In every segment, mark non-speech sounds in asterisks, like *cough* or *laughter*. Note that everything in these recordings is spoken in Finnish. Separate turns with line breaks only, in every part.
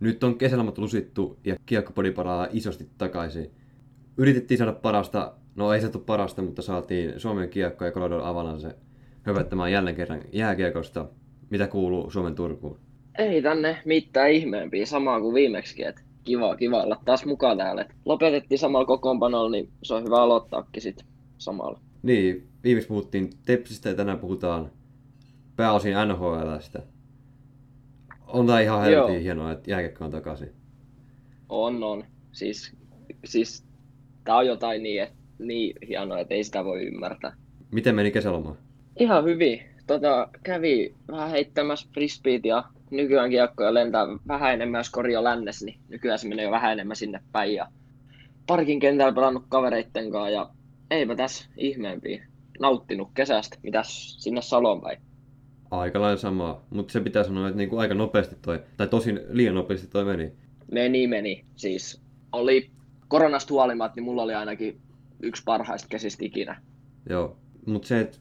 Nyt on kesälomat lusittu ja kiekkopodi palaa isosti takaisin. Yritettiin saada parasta, no ei saatu parasta, mutta saatiin Suomen kiekko ja Colorado Avalanche höpöttämään jälleen kerran jääkiekosta. Mitä kuuluu Suomen Turkuun?
Ei tänne mitään ihmeempiä, samaa kuin viimeksi, että kiva, kiva olla taas mukaan täällä. Et lopetettiin samalla kokoonpanolla, niin se on hyvä aloittaakin sit samalla.
Niin, viimeksi puhuttiin Tepsistä ja tänään puhutaan pääosin NHLstä. On tää ihan helvetin hienoa, että jääkiekko on takaisin.
On, on. Siis, siis tää on jotain niin, et, niin hienoa, että ei sitä voi ymmärtää.
Miten meni kesäloma?
Ihan hyvin. Tota, kävi vähän heittämässä frisbeet ja nykyään kiekkoja lentää vähän enemmän, jos kori on lännessä, niin nykyään se menee jo vähän enemmän sinne päin. Ja parkin kentällä pelannut kavereitten kanssa ja eipä tässä ihmeempiä. Nauttinut kesästä. Mitäs sinne Saloon päin?
Aika lailla samaa, mutta se pitää sanoa, että niinku aika nopeasti toi, tai tosin liian nopeasti toi meni.
Meni, meni. Siis oli koronasta huolimatta, niin mulla oli ainakin yksi parhaista kesistä ikinä.
Joo, mutta se, että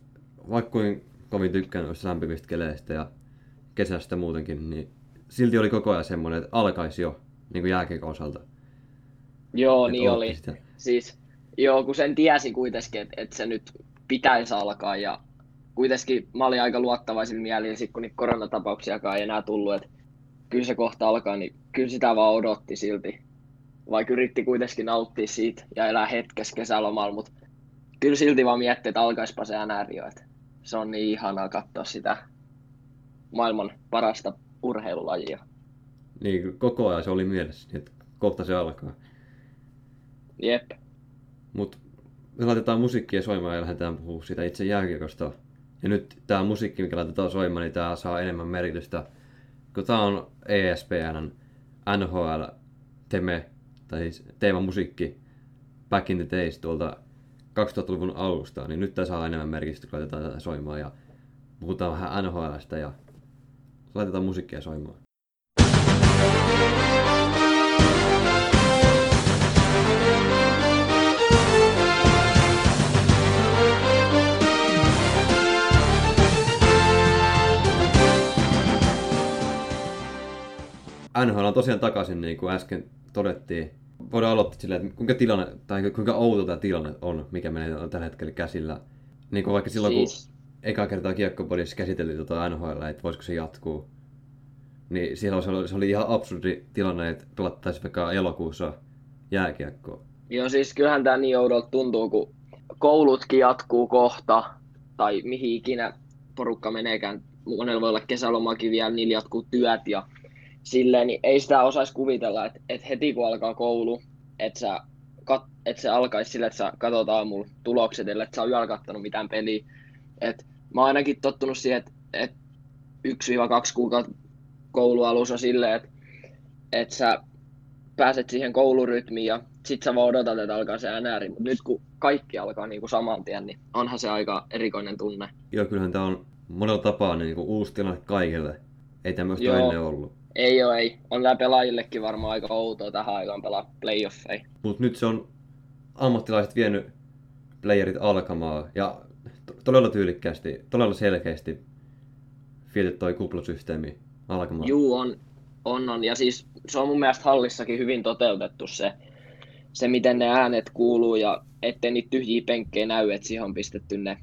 vaikka kuin kovin tykkään noista lämpimistä keleistä ja kesästä muutenkin, niin silti oli koko ajan semmoinen, että alkaisi jo niin kuin jääkiekon osalta.
Joo, Et niin oli. Sitä. Siis, joo, kun sen tiesi kuitenkin, että, että se nyt pitäisi alkaa ja kuitenkin mä olin aika luottavaisin mielin, sit kun niitä koronatapauksiakaan ei enää tullut, että kyllä se kohta alkaa, niin kyllä sitä vaan odotti silti. Vaikka yritti kuitenkin nauttia siitä ja elää hetkessä kesälomalla, mutta kyllä silti vaan mietti, että alkaispa se NR jo. Että se on niin ihanaa katsoa sitä maailman parasta urheilulajia.
Niin, koko ajan se oli mielessä, että kohta se alkaa.
Jep.
Mutta me laitetaan musiikkia soimaan ja lähdetään puhumaan siitä itse jääkiekosta. Ja nyt tämä musiikki, mikä laitetaan soimaan, niin tämä saa enemmän merkitystä. Kun tämä on ESPN, NHL, Teme, tai siis teemamusiikki Back in the Days tuolta 2000-luvun alusta, niin nyt tämä saa enemmän merkitystä, kun laitetaan tätä soimaan ja puhutaan vähän NHLstä ja laitetaan musiikkia soimaan. NHL on tosiaan takaisin, niin kuin äsken todettiin. Voidaan aloittaa silleen, että kuinka, tilanne, tai kuinka outo tämä tilanne on, mikä meillä on tällä hetkellä käsillä. Niin kuin vaikka silloin, siis... kun eka kertaa kiekkopodissa käsiteltiin tuota NHL, että voisiko se jatkuu. Niin siellä se oli, se oli ihan absurdi tilanne, että pelattaisiin vaikka elokuussa jääkiekkoa.
Joo, siis kyllähän tämä niin oudolta tuntuu, kun koulutkin jatkuu kohta, tai mihin ikinä porukka meneekään. Monella voi olla kesälomakin vielä, niillä jatkuu työt ja silleen, niin ei sitä osaisi kuvitella, että, että heti kun alkaa koulu, että, sä, kat, että se alkaisi sille, että sä katsot aamulla tulokset, että sä oot yöllä kattonut mitään peliä. Et mä oon ainakin tottunut siihen, että, että 1-2 kuukautta koulualussa silleen, että, että sä pääset siihen koulurytmiin ja sit sä vaan odotat, että alkaa se NR. Mutta nyt kun kaikki alkaa niin kuin saman tien, niin onhan se aika erikoinen tunne.
Joo, kyllähän tämä on monella tapaa niin kuin uusi tilanne kaikille. Ei tämmöistä ennen ollut.
Ei ole, ei. On nämä pelaajillekin varmaan aika outoa tähän aikaan pelaa playoffeja.
Mutta nyt se on ammattilaiset vienyt playerit alkamaan ja todella tyylikkäästi, todella selkeästi vietet toi kuplasysteemi alkamaan.
Juu, on, on, on. Ja siis se on mun mielestä hallissakin hyvin toteutettu se, se miten ne äänet kuuluu ja ettei niitä tyhjiä penkkejä näy, että siihen on pistetty ne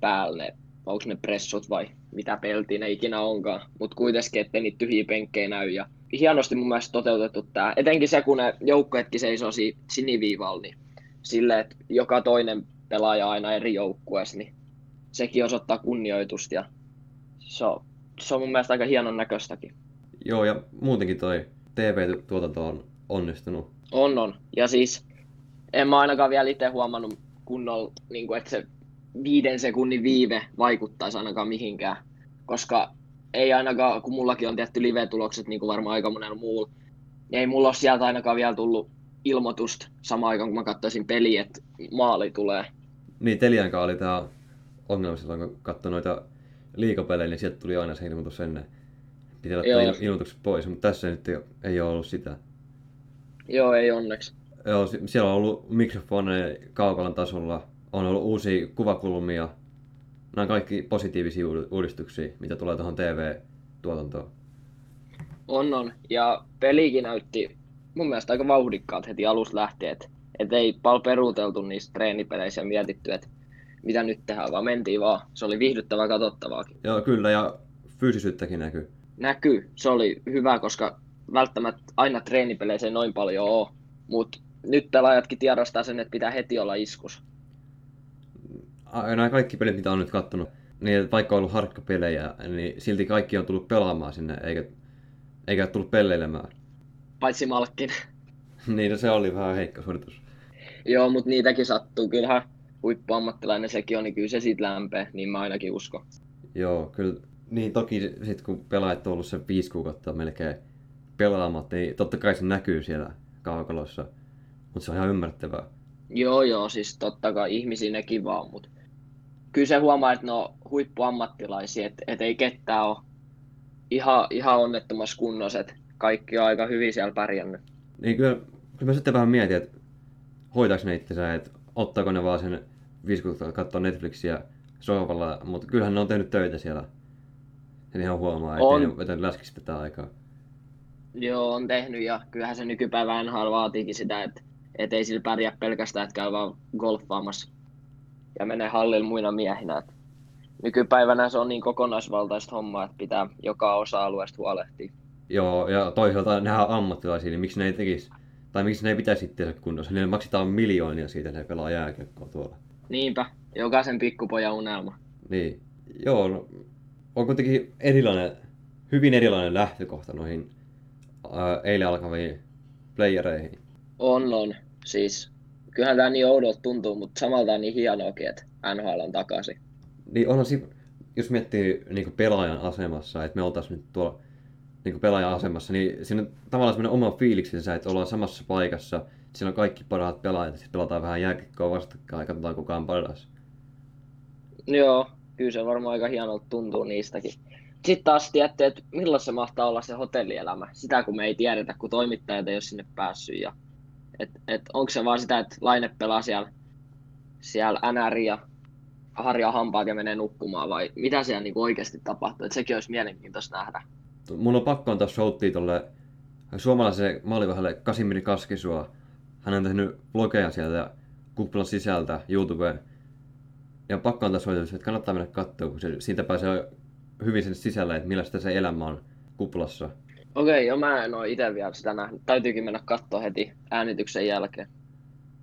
päälle, onko ne pressut vai mitä peltiä ne ikinä onkaan, mutta kuitenkin, ettei niitä tyhjiä penkkejä näy. Ja hienosti mun mielestä toteutettu tämä, etenkin se, kun ne joukkueetkin seisoo siniviivalla, niin sille, että joka toinen pelaaja aina eri joukkueessa, niin sekin osoittaa kunnioitusta ja se on, se on mun mielestä aika hienon näköistäkin.
Joo, ja muutenkin toi TV-tuotanto on onnistunut.
On, on. Ja siis en mä ainakaan vielä itse huomannut kunnolla, niin kuin, että se viiden sekunnin viive vaikuttaisi ainakaan mihinkään. Koska ei ainakaan, kun mullakin on tehty live-tulokset, niin kuin varmaan aika monella muulla, niin ei mulla ole sieltä ainakaan vielä tullut ilmoitusta samaan aikaan, kun mä katsoisin peli, että maali tulee.
Niin, Teliankaan oli tämä ongelma silloin, kun katsoi noita liikapelejä, niin sieltä tuli aina se ilmoitus ennen. Pitää laittaa ilmoitukset pois, mutta tässä nyt ei ole ollut sitä.
Joo, ei onneksi.
Joo, siellä on ollut mikrofoneja kaukalan tasolla, on ollut uusia kuvakulmia. Nämä on kaikki positiivisia uudistuksia, mitä tulee tuohon TV-tuotantoon.
On, on. Ja pelikin näytti mun mielestä aika vauhdikkaat heti alusta lähtien, että et ei pal peruuteltu niistä treenipeleissä ja mietitty, että mitä nyt tehdään, vaan mentiin vaan. Se oli viihdyttävää katsottavaakin.
Joo, kyllä, ja fyysisyyttäkin näkyy.
Näkyy. Se oli hyvä, koska välttämättä aina treenipeleissä ei noin paljon ole, mutta nyt pelaajatkin tiedostaa sen, että pitää heti olla iskus.
Nämä kaikki pelit, mitä on nyt kattonut, niin vaikka on ollut harkkapelejä, niin silti kaikki on tullut pelaamaan sinne, eikä, eikä tullut pelleilemään.
Paitsi Malkkin. *laughs*
niin, no se oli vähän heikko suoritus.
Joo, mutta niitäkin sattuu. Kyllähän huippuammattilainen sekin on, niin kyllä se siitä lämpee, niin mä ainakin uskon.
Joo, kyllä. Niin toki sitten kun pelaajat on ollut sen viisi kuukautta melkein pelaamat, niin totta kai se näkyy siellä kaukalossa. Mutta se on ihan ymmärrettävää.
Joo, joo, siis totta kai ihmisiä nekin vaan, mutta kyllä se huomaa, että ne on huippuammattilaisia, että et ei ketään ole ihan, ihan onnettomassa kunnossa, että kaikki on aika hyvin siellä pärjännyt.
Niin kyllä, kyllä mä sitten vähän mietin, että hoitaako ne itsensä, että ottaako ne vaan sen viisi kuukautta katsoa Netflixiä sohvalla, mutta kyllähän ne on tehnyt töitä siellä. Sen ihan huomaa, että on. ne läskiksi tätä aikaa.
Joo, on tehnyt ja kyllähän se nykypäivä NHL vaatiikin sitä, että, että ei sillä pärjää pelkästään, että käy vaan golfaamassa ja menee hallilla muina miehinä. Että nykypäivänä se on niin kokonaisvaltaista hommaa, että pitää joka osa-alueesta huolehtia.
Joo, ja toisaalta nehän on ammattilaisia, niin miksi ne ei tekisi, tai miksi ne ei pitäisi itseänsä kunnossa? Niille maksetaan miljoonia siitä, että ne pelaa jääkiekkoa tuolla.
Niinpä, jokaisen pikkupojan unelma.
Niin, joo, no, on kuitenkin erilainen, hyvin erilainen lähtökohta noihin ää, eilen alkaviin playereihin.
On, on. Siis kyllähän tämä niin oudolta tuntuu, mutta samalta on niin hienoakin, että NHL on takaisin.
Niin onhan si- jos miettii niin pelaajan asemassa, että me oltaisiin nyt tuolla niin pelaajan asemassa, niin siinä on tavallaan semmoinen oma fiiliksensä, että ollaan samassa paikassa, siellä on kaikki parhaat pelaajat, sitten pelataan vähän jääkikkoa vastakkain ja katsotaan kuka on paras.
Joo, kyllä se varmaan aika hienolta tuntuu niistäkin. Sitten taas tiedätte, että milloin se mahtaa olla se hotellielämä. Sitä kun me ei tiedetä, kun toimittajat ei ole sinne päässyt. Ja, et, et onko se vaan sitä, että Laine pelaa siellä, siellä NR ja harjaa hampaat ja menee nukkumaan vai mitä siellä niin oikeasti tapahtuu? Et sekin olisi mielenkiintoista nähdä.
Mun on pakko antaa shoutia tuolle suomalaiselle maalivahdelle Kasimiri Kaskisua. Hän on tehnyt vlogeja sieltä kuplan sisältä YouTubeen. Ja pakko antaa soitus, että kannattaa mennä katsoa, kun se, siitä pääsee hyvin sen sisälle, että millaista se elämä on kuplassa.
Okei, okay, jo mä en ole itse vielä sitä nähnyt. Täytyykin mennä katsoa heti äänityksen jälkeen.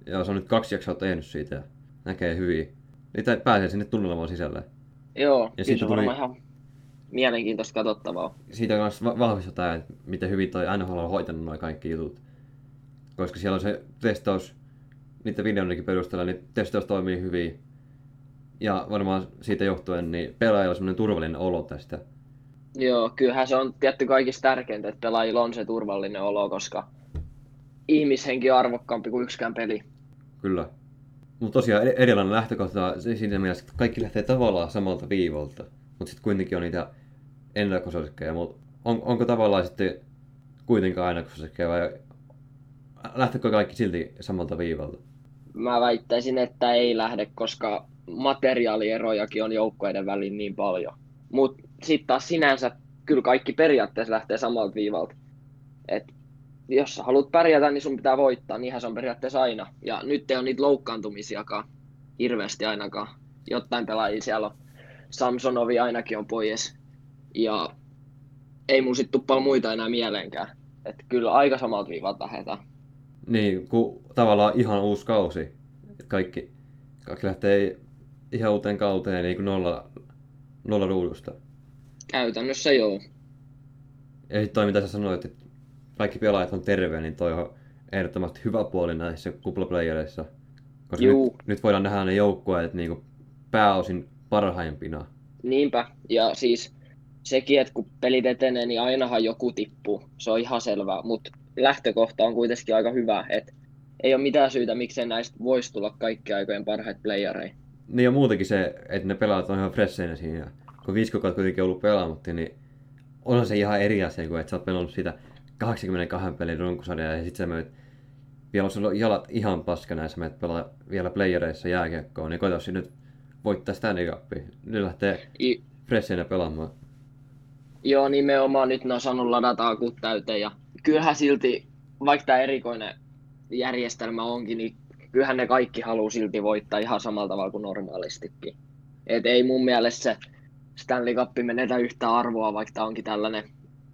Joo, se on nyt kaksi jaksoa tehnyt siitä ja näkee hyvin. Niitä pääsee sinne tunnelmaan sisälle.
Joo, ja siitä tuli... ihan mielenkiintoista katsottavaa.
Siitä myös vahvistetaan, että miten hyvin toi NHL on hoitanut noin kaikki jutut. Koska siellä on se testaus, niiden videoidenkin perusteella, niin testaus toimii hyvin. Ja varmaan siitä johtuen, niin pelaajilla on semmoinen turvallinen olo tästä.
Joo, kyllähän se on tietty kaikista tärkeintä, että pelaajilla on se turvallinen olo, koska ihmishenki on arvokkaampi kuin yksikään peli.
Kyllä. Mutta tosiaan erilainen lähtökohta siinä mielessä, että kaikki lähtee tavallaan samalta viivolta. Mutta sitten kuitenkin on niitä ennakkosuosikkeja. Mutta on, onko tavallaan sitten kuitenkaan ennakkosuosikkeja vai lähtekö kaikki silti samalta viivalta?
Mä väittäisin, että ei lähde, koska materiaalierojakin on joukkueiden väliin niin paljon. Mutta sitten taas sinänsä kyllä kaikki periaatteessa lähtee samalta viivalta. Et jos sä haluat pärjätä, niin sun pitää voittaa. Niinhän se on periaatteessa aina. Ja nyt ei ole niitä loukkaantumisiakaan hirveästi ainakaan. Jotain pelaajia siellä on. Samsonovi ainakin on pois. Ja ei mun sitten paljon muita enää mieleenkään. Että kyllä aika samalta viivalta lähdetään.
Niin, kun tavallaan ihan uusi kausi. Kaikki, kaikki lähtee ihan uuteen kauteen niin kuin nolla, nolla ruudusta.
Käytännössä joo.
Sitten toi mitä sä sanoit, että kaikki pelaajat on terveet, niin toi on ehdottomasti hyvä puoli näissä kuplaplayereissa. Koska nyt, nyt, voidaan nähdä ne joukkueet niin pääosin parhaimpina.
Niinpä, ja siis sekin, että kun pelit etenee, niin ainahan joku tippuu. Se on ihan selvää, mutta lähtökohta on kuitenkin aika hyvä, että ei ole mitään syytä, miksei näistä voisi tulla kaikki aikojen parhaita playereja.
Niin ja muutenkin se, että ne pelaat on ihan fresseinä siinä. Kun viisi kuukautta kuitenkin ollut pelaamatta, niin onhan se ihan eri asia kuin, että sä oot pelannut sitä 82 pelin runkosarjaa ja sit sä menet vielä on sulla jalat ihan paskana ja sä menet pelaa vielä playereissa jääkiekkoa, niin koita nyt voittaa Stanley Cupia. Nyt lähtee I... fresseinä pelaamaan.
Joo, nimenomaan nyt ne on saanut ladata akut täyteen ja kyllähän silti, vaikka tämä erikoinen järjestelmä onkin, niin kyllähän ne kaikki haluaa silti voittaa ihan samalla tavalla kuin normaalistikin. Et ei mun mielestä se Stanley Cup menetä yhtä arvoa, vaikka tämä onkin tällainen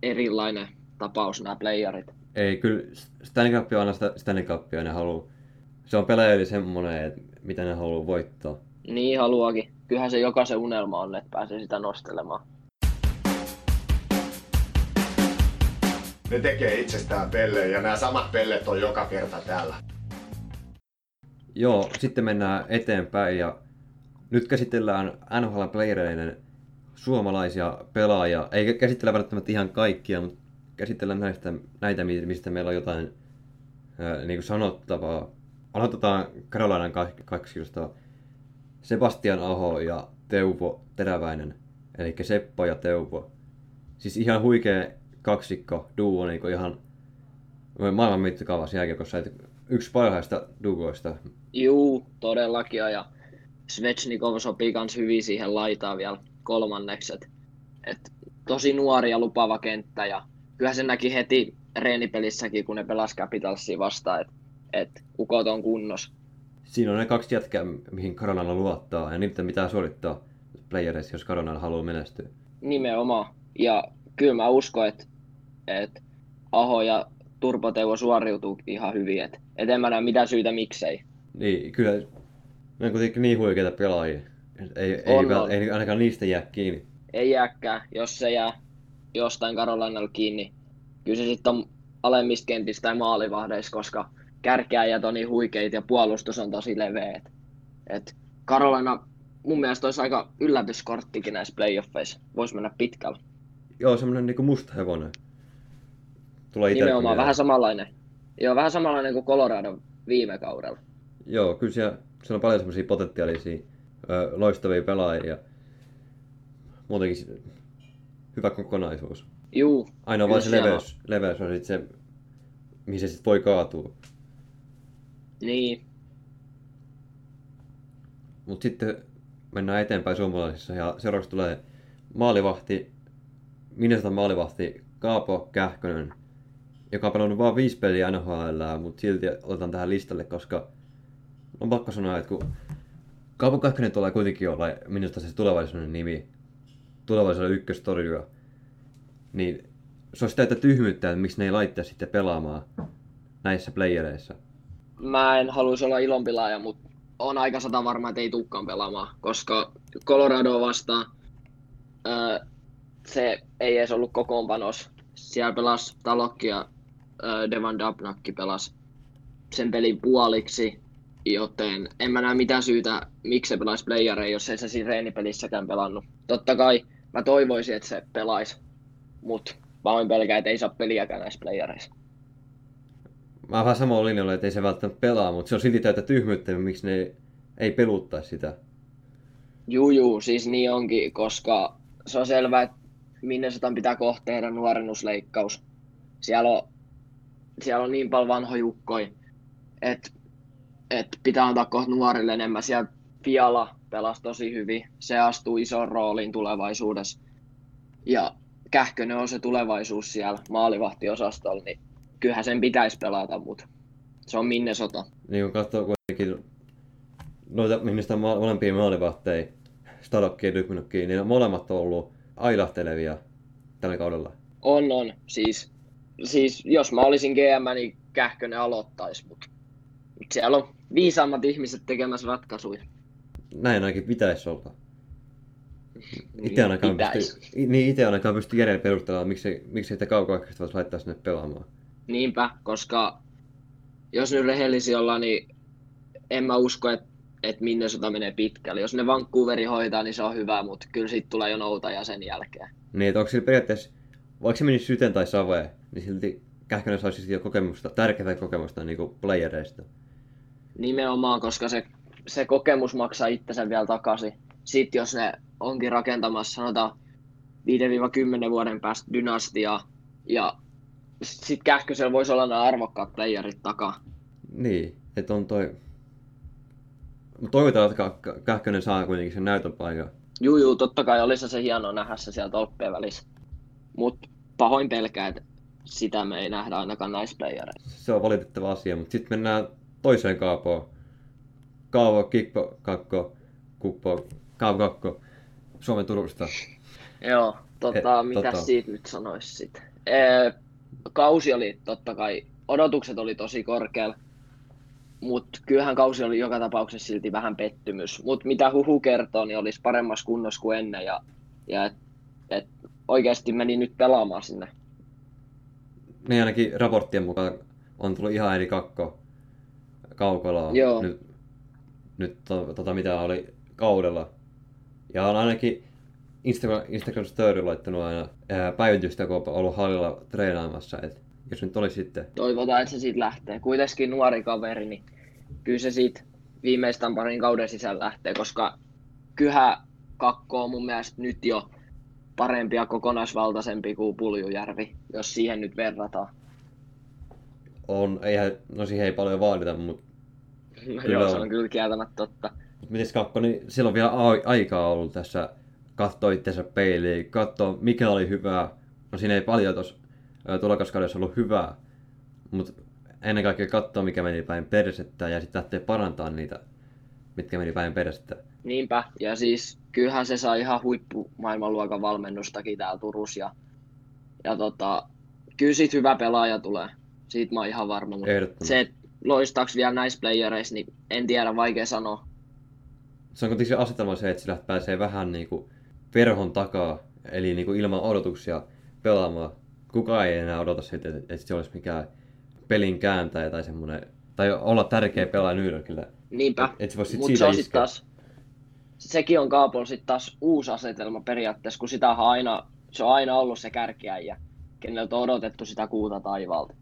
erilainen tapaus nämä playerit.
Ei, kyllä Stanley Cup on aina sitä Stanley Cupia, ne haluaa. Se on pelaajille semmoinen, että mitä ne haluaa voittaa.
Niin haluakin. Kyllähän se jokaisen unelma on, että pääsee sitä nostelemaan.
Ne tekee itsestään pellejä ja nämä samat pellet on joka kerta täällä.
Joo, sitten mennään eteenpäin ja nyt käsitellään NHL playereiden suomalaisia pelaajia. Ei käsitellä välttämättä ihan kaikkia, mutta käsitellään näistä, näitä, mistä meillä on jotain ää, niin kuin sanottavaa. Aloitetaan Carolinan kaksiosta. Sebastian Aho ja Teuvo Teräväinen. Eli Seppo ja Teuvo. Siis ihan huikea kaksikko, duo, niin ihan maailman mittakaavassa jääkiekossa. Yksi parhaista duoista.
Juu, todellakin. Ja Svechnikov sopii myös hyvin siihen laitaan vielä kolmanneksi. Et, et tosi nuori ja lupava kenttä ja kyllä se näki heti reenipelissäkin, kun ne pelas Capitalsia vastaan, että et ukot on kunnos.
Siinä on ne kaksi jätkää, mihin Carolina luottaa ja niitä pitää suorittaa playereissa, jos Carolina haluaa menestyä.
Nimenomaan. Ja kyllä mä uskon, että et Aho ja Turpo Teuvo suoriutuu ihan hyvin. Et, et en mä näe mitään syytä miksei.
Niin, kyllä ne on kuitenkin niin huikeita pelaajia. Ei, ei, on. ei ainakaan niistä jää kiinni.
Ei jääkään. Jos se jää jostain Carolinalla kiinni, kyllä se sitten on alemmista kentistä tai maalivahdeissa, koska kärkeäjät on niin huikeita ja puolustus on tosi leveä. Et, Carolina mun mielestä olisi aika yllätyskorttikin näissä playoffeissa. Voisi mennä pitkällä.
Joo, semmoinen niin musta hevonen.
Tulee Nimenomaan, vähän samanlainen. Joo, vähän samanlainen kuin Colorado viime kaudella.
Joo, kyllä siellä, siellä on paljon semmoisia potentiaalisia, loistavia pelaajia. Muutenkin hyvä kokonaisuus.
Juu.
Ainoa vain se leveys, leveys on sit se, mihin se sitten voi kaatua.
Niin.
Mutta sitten mennään eteenpäin suomalaisissa ja seuraavaksi tulee maalivahti, Minnesota maalivahti Kaapo Kähkönen, joka on pelannut vain viisi peliä NHL, mutta silti otetaan tähän listalle, koska on pakko sanoa, että kun Kaapo Kähkönen tulee kuitenkin olla minusta se tulevaisuuden nimi, tulevaisuuden ykköstorjua, niin se olisi täyttä tyhmyyttä, että miksi ne ei laittaa sitten pelaamaan näissä playereissa.
Mä en haluaisi olla ilonpilaaja, mutta on aika sata varma, että ei tukkaan pelaamaan, koska Colorado vastaan öö, se ei edes ollut kokoonpanos. Siellä pelasi Talokki ja öö, Devan Dabnakki pelasi sen pelin puoliksi, joten en mä näe mitään syytä, miksi se pelaisi playereja, jos ei se siinä reenipelissäkään pelannut. Totta kai mä toivoisin, että se pelaisi, mutta mä oon pelkää, että ei saa peliäkään näissä playereissa.
Mä oon vähän samalla linjalla, että ei se välttämättä pelaa, mutta se on silti täyttä tyhmyyttä, miksi ne ei peluttaa sitä.
Juu, juu, siis niin onkin, koska se on selvää, että Minnesotan pitää kohta tehdä nuorennusleikkaus. Siellä on, siellä on niin paljon vanhoja jukkoja, että et pitää antaa kohta nuorille enemmän. Siellä Fiala pelasi tosi hyvin. Se astuu isoon rooliin tulevaisuudessa. Ja Kähkönen on se tulevaisuus siellä maalivahtiosastolla, niin kyllähän sen pitäisi pelata, mutta se on Minnesota.
Niin kun katsoo kuitenkin noita Minnesota molempia maalivahteja, Stadokki ja Dykminokki, niin molemmat on ollut ailahtelevia tällä kaudella.
On, on. Siis, siis jos mä olisin GM, niin Kähkönen aloittaisi, mutta siellä on viisaammat ihmiset tekemässä ratkaisuja.
Näin ainakin pitäisi olla. Itse ainakaan pysty, niin itse ainakaan pysty järjellä perustelemaan, miksi, miksi sitä kaukoaikaista voisi laittaa sinne pelaamaan.
Niinpä, koska jos nyt rehellisiä ollaan, niin en mä usko, että että sota menee pitkälle. Jos ne Vancouveri hoitaa, niin se on hyvä, mutta kyllä siitä tulee jo noutaja sen jälkeen.
Niin, että onko sillä periaatteessa, vaikka se menisi syten tai saveen, niin silti Kähkönen saisi jo kokemusta, tärkeää kokemusta niin kuin playereista.
Nimenomaan, koska se, se kokemus maksaa itsensä vielä takaisin. Sitten jos ne onkin rakentamassa, sanotaan 5-10 vuoden päästä dynastiaa, ja sitten Kähkösellä voisi olla nämä arvokkaat playerit takaa.
Niin, että on toi toivotaan, että Kähkönen saa kuitenkin sen näytön paikan.
Juu, juu, totta kai olisi se hienoa nähdä se sieltä tolppien välissä. Mutta pahoin pelkää, että sitä me ei nähdä ainakaan näissä playereissa.
Se on valitettava asia, mutta sitten mennään toiseen kaapoon. Kaavo, Kikpo, Kakko, Kuppo, Kaavo, Kakko, Suomen Turusta.
Joo, tota,
E,
mitä
tota.
siitä nyt sanois sit? Ee, kausi oli totta kai, odotukset oli tosi korkealla, mutta kyllähän kausi oli joka tapauksessa silti vähän pettymys. Mutta mitä Huhu kertoo, niin olisi paremmassa kunnossa kuin ennen ja, ja et, et oikeasti meni nyt pelaamaan sinne.
Niin ainakin raporttien mukaan on tullut ihan eri kakko Kaukolaa
Joo.
nyt, nyt to, tota, mitä oli kaudella. Ja on ainakin Instagram, Instagram Story laittanut aina ää, päivitystä, kun on ollut hallilla treenaamassa. Et jos nyt oli sitten
Toivotaan, että se siitä lähtee. Kuitenkin nuori kaveri, niin kyllä se siitä viimeistään parin kauden sisällä lähtee, koska kyhä kakko on mun mielestä nyt jo parempi ja kokonaisvaltaisempi kuin Puljujärvi, jos siihen nyt verrataan.
On, eihän, no siihen ei paljon vaadita, mutta
No
Kyllä
joo, se
on.
kyllä kieltämättä totta.
Mut mites kakko, niin siellä on vielä ai- aikaa ollut tässä katsoa itsensä peiliin, katsoa mikä oli hyvää. No siinä ei paljon tuossa tulokaskaudessa ollut hyvää, mutta ennen kaikkea katsoa mikä meni päin persettä ja sitten lähteä parantamaan niitä, mitkä meni päin persettä.
Niinpä, ja siis kyllähän se sai ihan huippumaailmanluokan valmennustakin täällä Turussa. Ja, ja tota, kyllä siitä hyvä pelaaja tulee. Siitä mä oon ihan varma. Mutta se, että loistaaks vielä näissä playereissa, niin en tiedä, vaikea sanoa.
Se on kuitenkin se asetelma se, että sillä pääsee vähän niinku verhon takaa, eli niinku ilman odotuksia pelaamaan. Kukaan ei enää odota siltä, että, että se olisi mikään pelin kääntäjä tai semmoinen, tai olla tärkeä pelaaja New Yorkille.
Niinpä,
Et
mutta se on sitten taas, sekin on Kaapon sitten taas uusi asetelma periaatteessa, kun sitä on aina, se on aina ollut se kärkiäjä, keneltä on odotettu sitä kuuta taivaalta.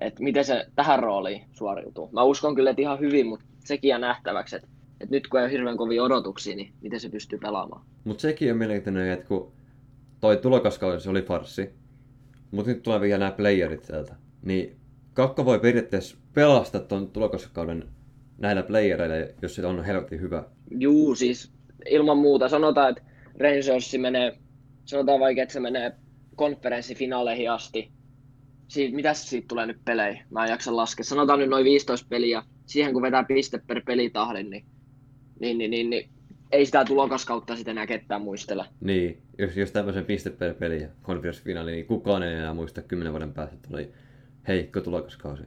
Et miten se tähän rooliin suoriutuu. Mä uskon kyllä, että ihan hyvin, mutta sekin jää nähtäväksi, että et nyt kun ei ole hirveän kovia odotuksia, niin miten se pystyy pelaamaan.
Mutta sekin on mielenkiintoinen, että kun toi tulokaskausi se oli farssi, mutta nyt tulee vielä nämä playerit sieltä, niin Kakko voi periaatteessa pelastaa ton tulokaskauden näillä playereilla, jos se on helvetin hyvä.
Juu, siis ilman muuta. Sanotaan, että Rangers menee, sanotaan vaikka, että se menee konferenssifinaaleihin asti. Siitä, mitäs siitä tulee nyt pelejä? Mä en jaksa laskea. Sanotaan nyt noin 15 peliä. Siihen kun vetää piste per pelitahdin, niin, niin, niin, niin, niin ei sitä tulokaskautta sitten enää ketään muistella.
Niin, jos, jos tämmöisen piste per peli ja konferenssifinaali, niin kukaan ei enää muista kymmenen vuoden päästä, että oli heikko tulokaskausi.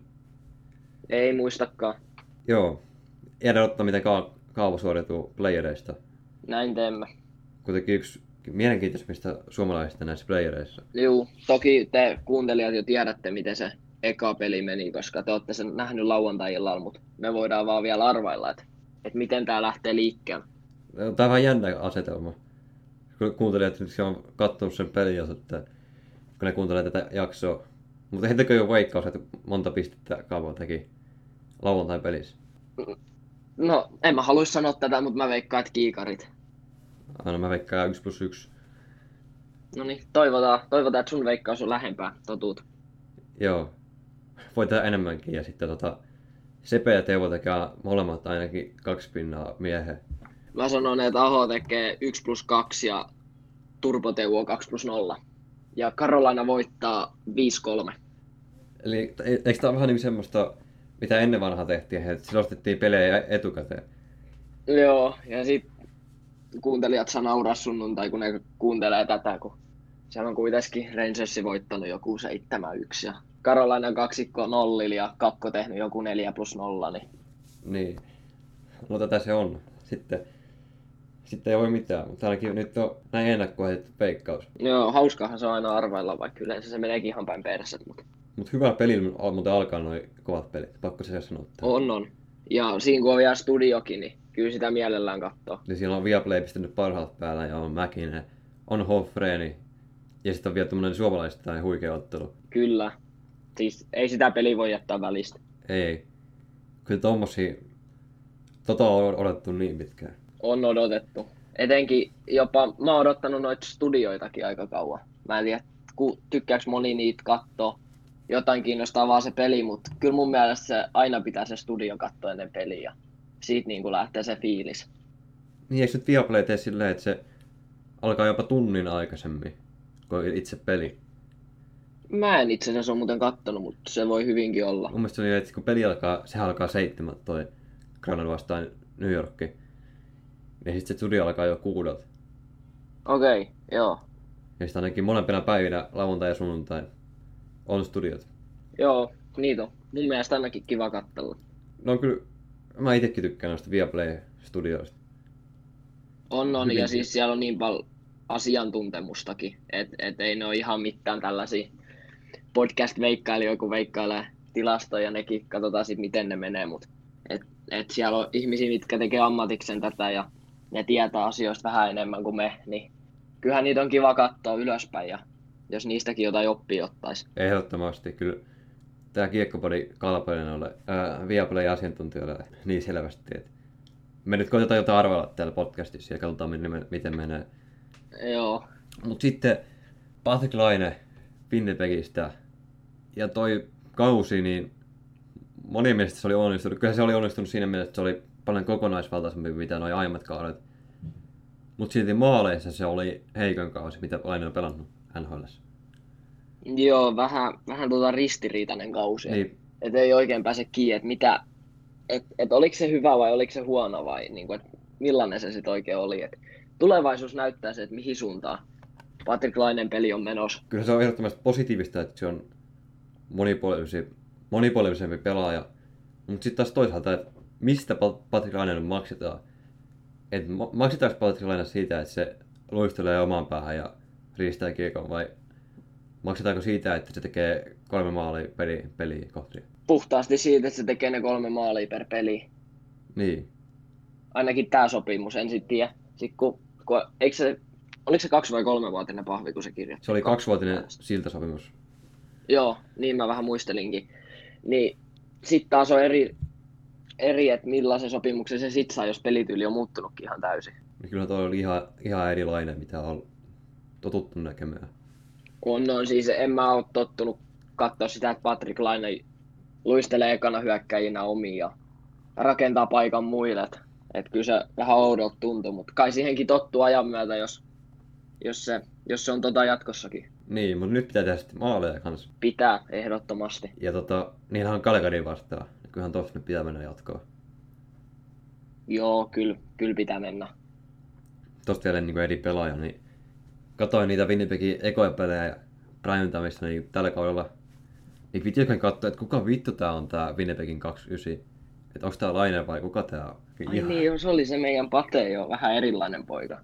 Ei muistakaan.
Joo, jäädä odottaa, miten ka- kaava suoriutuu playereista.
Näin teemme.
Kuitenkin yksi mielenkiintoisimmista suomalaisista näissä playereissa.
Juu, toki te kuuntelijat jo tiedätte, miten se eka peli meni, koska te olette sen nähnyt lauantai-illalla, mutta me voidaan vaan vielä arvailla, että, että miten tämä lähtee liikkeelle.
Tämä on vähän jännä asetelma. Kun kuuntelijat nyt on kattonut sen pelin, jos että, kun ne kuuntelee tätä jaksoa. Mutta heitäkö jo veikkaus, että monta pistettä Kaavo teki lauantain pelissä?
No, en mä haluaisi sanoa tätä, mutta mä veikkaan, että kiikarit.
Aina mä veikkaan 1 plus 1.
No niin, toivotaan, toivotaan, että sun veikkaus on lähempää totuutta.
Joo. Voi tehdä enemmänkin. Ja sitten tota, Sepe ja Teuvo tekee molemmat ainakin kaksi pinnaa miehen.
Mä sanon, että Aho tekee 1 plus 2 ja Turbo Teuvo 2 plus 0. Ja Karolina voittaa 5-3.
Eli eikö tämä ole vähän niin semmoista, mitä ennen vanhaa tehtiin, että selostettiin pelejä etukäteen?
Joo, ja sit kuuntelijat saa nauraa sunnuntai, kun ne kuuntelee tätä, kun siellä on kuitenkin Rangersi voittanut joku 7-1 ja Carolina kaksikko nollilla ja Kakko tehnyt joku 4 plus 0, niin
Niin. No tätä se on. Sitten, sitten ei voi mitään, mutta ainakin nyt on näin ennakkoitettu peikkaus.
joo, hauskaahan se on aina arvailla, vaikka yleensä se meneekin ihan päin perset, mutta
Mutta hyvä peli muuten alkaa noin kovat pelit, pakko se sanoa.
on on. Ja siinä kun on vielä studiokin, niin kyllä sitä mielellään katsoo.
Eli siellä on Viaplay pistänyt parhaat päällä ja on Mäkinen, on Hoffreeni ja sitten on vielä tämmöinen suomalaisittain huikea ottelu.
Kyllä. Siis ei sitä peliä voi jättää välistä.
Ei. Kyllä tommosia, tota on odotettu niin pitkään.
On odotettu. Etenkin jopa, mä oon odottanut noita studioitakin aika kauan. Mä en tiedä, ku, tykkääks moni niitä katsoa. Jotain kiinnostaa vaan se peli, mutta kyllä mun mielestä se aina pitää se studio katsoa ennen peliä. Siitä niin kuin lähtee se fiilis.
Niin eikö nyt Viaplay tee silleen, että se alkaa jopa tunnin aikaisemmin kuin itse peli.
Mä en itse asiassa ole muuten kattonut, mutta se voi hyvinkin olla.
Mun mielestä se oli, että kun peli alkaa, sehän alkaa seitsemän toi Granada vastaan New Yorkki. Ja sitten se studio alkaa jo kuudelta.
Okei, okay, joo.
Ja sitten ainakin molempina päivinä, lauantai ja sunnuntai, on studiot.
Joo, niitä on. Mun mielestä ainakin kiva katsella.
No on kyllä, mä itekin tykkään noista Viaplay-studioista.
On, on,
Hyvin
ja siis siellä on niin paljon asiantuntemustakin, että et ei ne ole ihan mitään tällaisia podcast-veikkailijoita, kun veikkailee tilastoja ja nekin katsotaan sitten, miten ne menee, mutta et, et siellä on ihmisiä, mitkä tekee ammatiksen tätä ja ne tietää asioista vähän enemmän kuin me, niin kyllähän niitä on kiva katsoa ylöspäin ja jos niistäkin jotain oppia ottaisi.
Ehdottomasti, kyllä. Tää kiekkopodi kalpainen ole ää, Viaplay-asiantuntijoille niin selvästi, että me nyt koitetaan jotain arvella täällä podcastissa ja katsotaan miten, miten menee.
Joo,
Mutta sitten Patrick Laine Winnipegistä ja toi kausi, niin monien mielestä se oli onnistunut. Kyllä se oli onnistunut siinä mielessä, että se oli paljon kokonaisvaltaisempi mitä noin aiemmat kaudet. Mutta silti maaleissa se oli heikon kausi, mitä Laine on pelannut NHL.
Joo vähän, vähän tuota ristiriitainen kausi.
Niin,
Et ei oikein pääse kiinni, että mitä, et, et oliko se hyvä vai oliko se huono vai niin kuin, millainen se sitten oikein oli. Et tulevaisuus näyttää se, että mihin suuntaan Patrick Lainen peli on menossa.
kyllä se on ehdottomasti positiivista, että se on monipuolisempi, monipuolisempi pelaaja. Mutta sitten taas toisaalta, että mistä Pat- Patrick Laine maksetaan. Et ma- maksetaanko Patrick Laine siitä, että se luistelee omaan päähän ja riistää kiekon vai maksetaanko siitä, että se tekee kolme maalia peli, peliä kohti?
Puhtaasti siitä, että se tekee ne kolme maalia per peli.
Niin.
Ainakin tämä sopimus, en sitten tiedä. Sitten kun, kun, eikö se, oliko se kaksi vai kolme vuotinen pahvi, kun se kirjoitti?
Se oli kaksivuotinen siltasopimus.
Joo, niin mä vähän muistelinkin. Niin sitten taas on eri, eri että millaisen sopimuksen se sit saa, jos pelityyli on muuttunutkin ihan täysin.
Niin kyllä toi oli ihan, ihan erilainen, mitä on totuttu näkemään.
On, on siis, en mä ole tottunut katsoa sitä, että Patrick Laine luistelee ekana hyökkäjinä omiin ja rakentaa paikan muille. Et, et kyllä se vähän oudolta tuntuu, mutta kai siihenkin tottuu ajan myötä, jos, jos, se, jos se on tota jatkossakin.
Niin, mutta nyt pitää tehdä sitten maaleja kanssa.
Pitää ehdottomasti.
Ja tota, niinhän on Calgary vastaan. Kyllähän tosta nyt pitää mennä jatkoon.
Joo, kyllä, kyllä pitää mennä.
Tosta vielä niin eri pelaaja, niin katoin niitä Winnipegin ekoja pelejä ja Primetamista niin tällä kaudella. Niin piti oikein katsoa, että kuka vittu tää on tää Winnipegin 29. Että onko tää Laine vai kuka tää on?
Ai niin, joo, se oli se meidän Pate jo, vähän erilainen poika.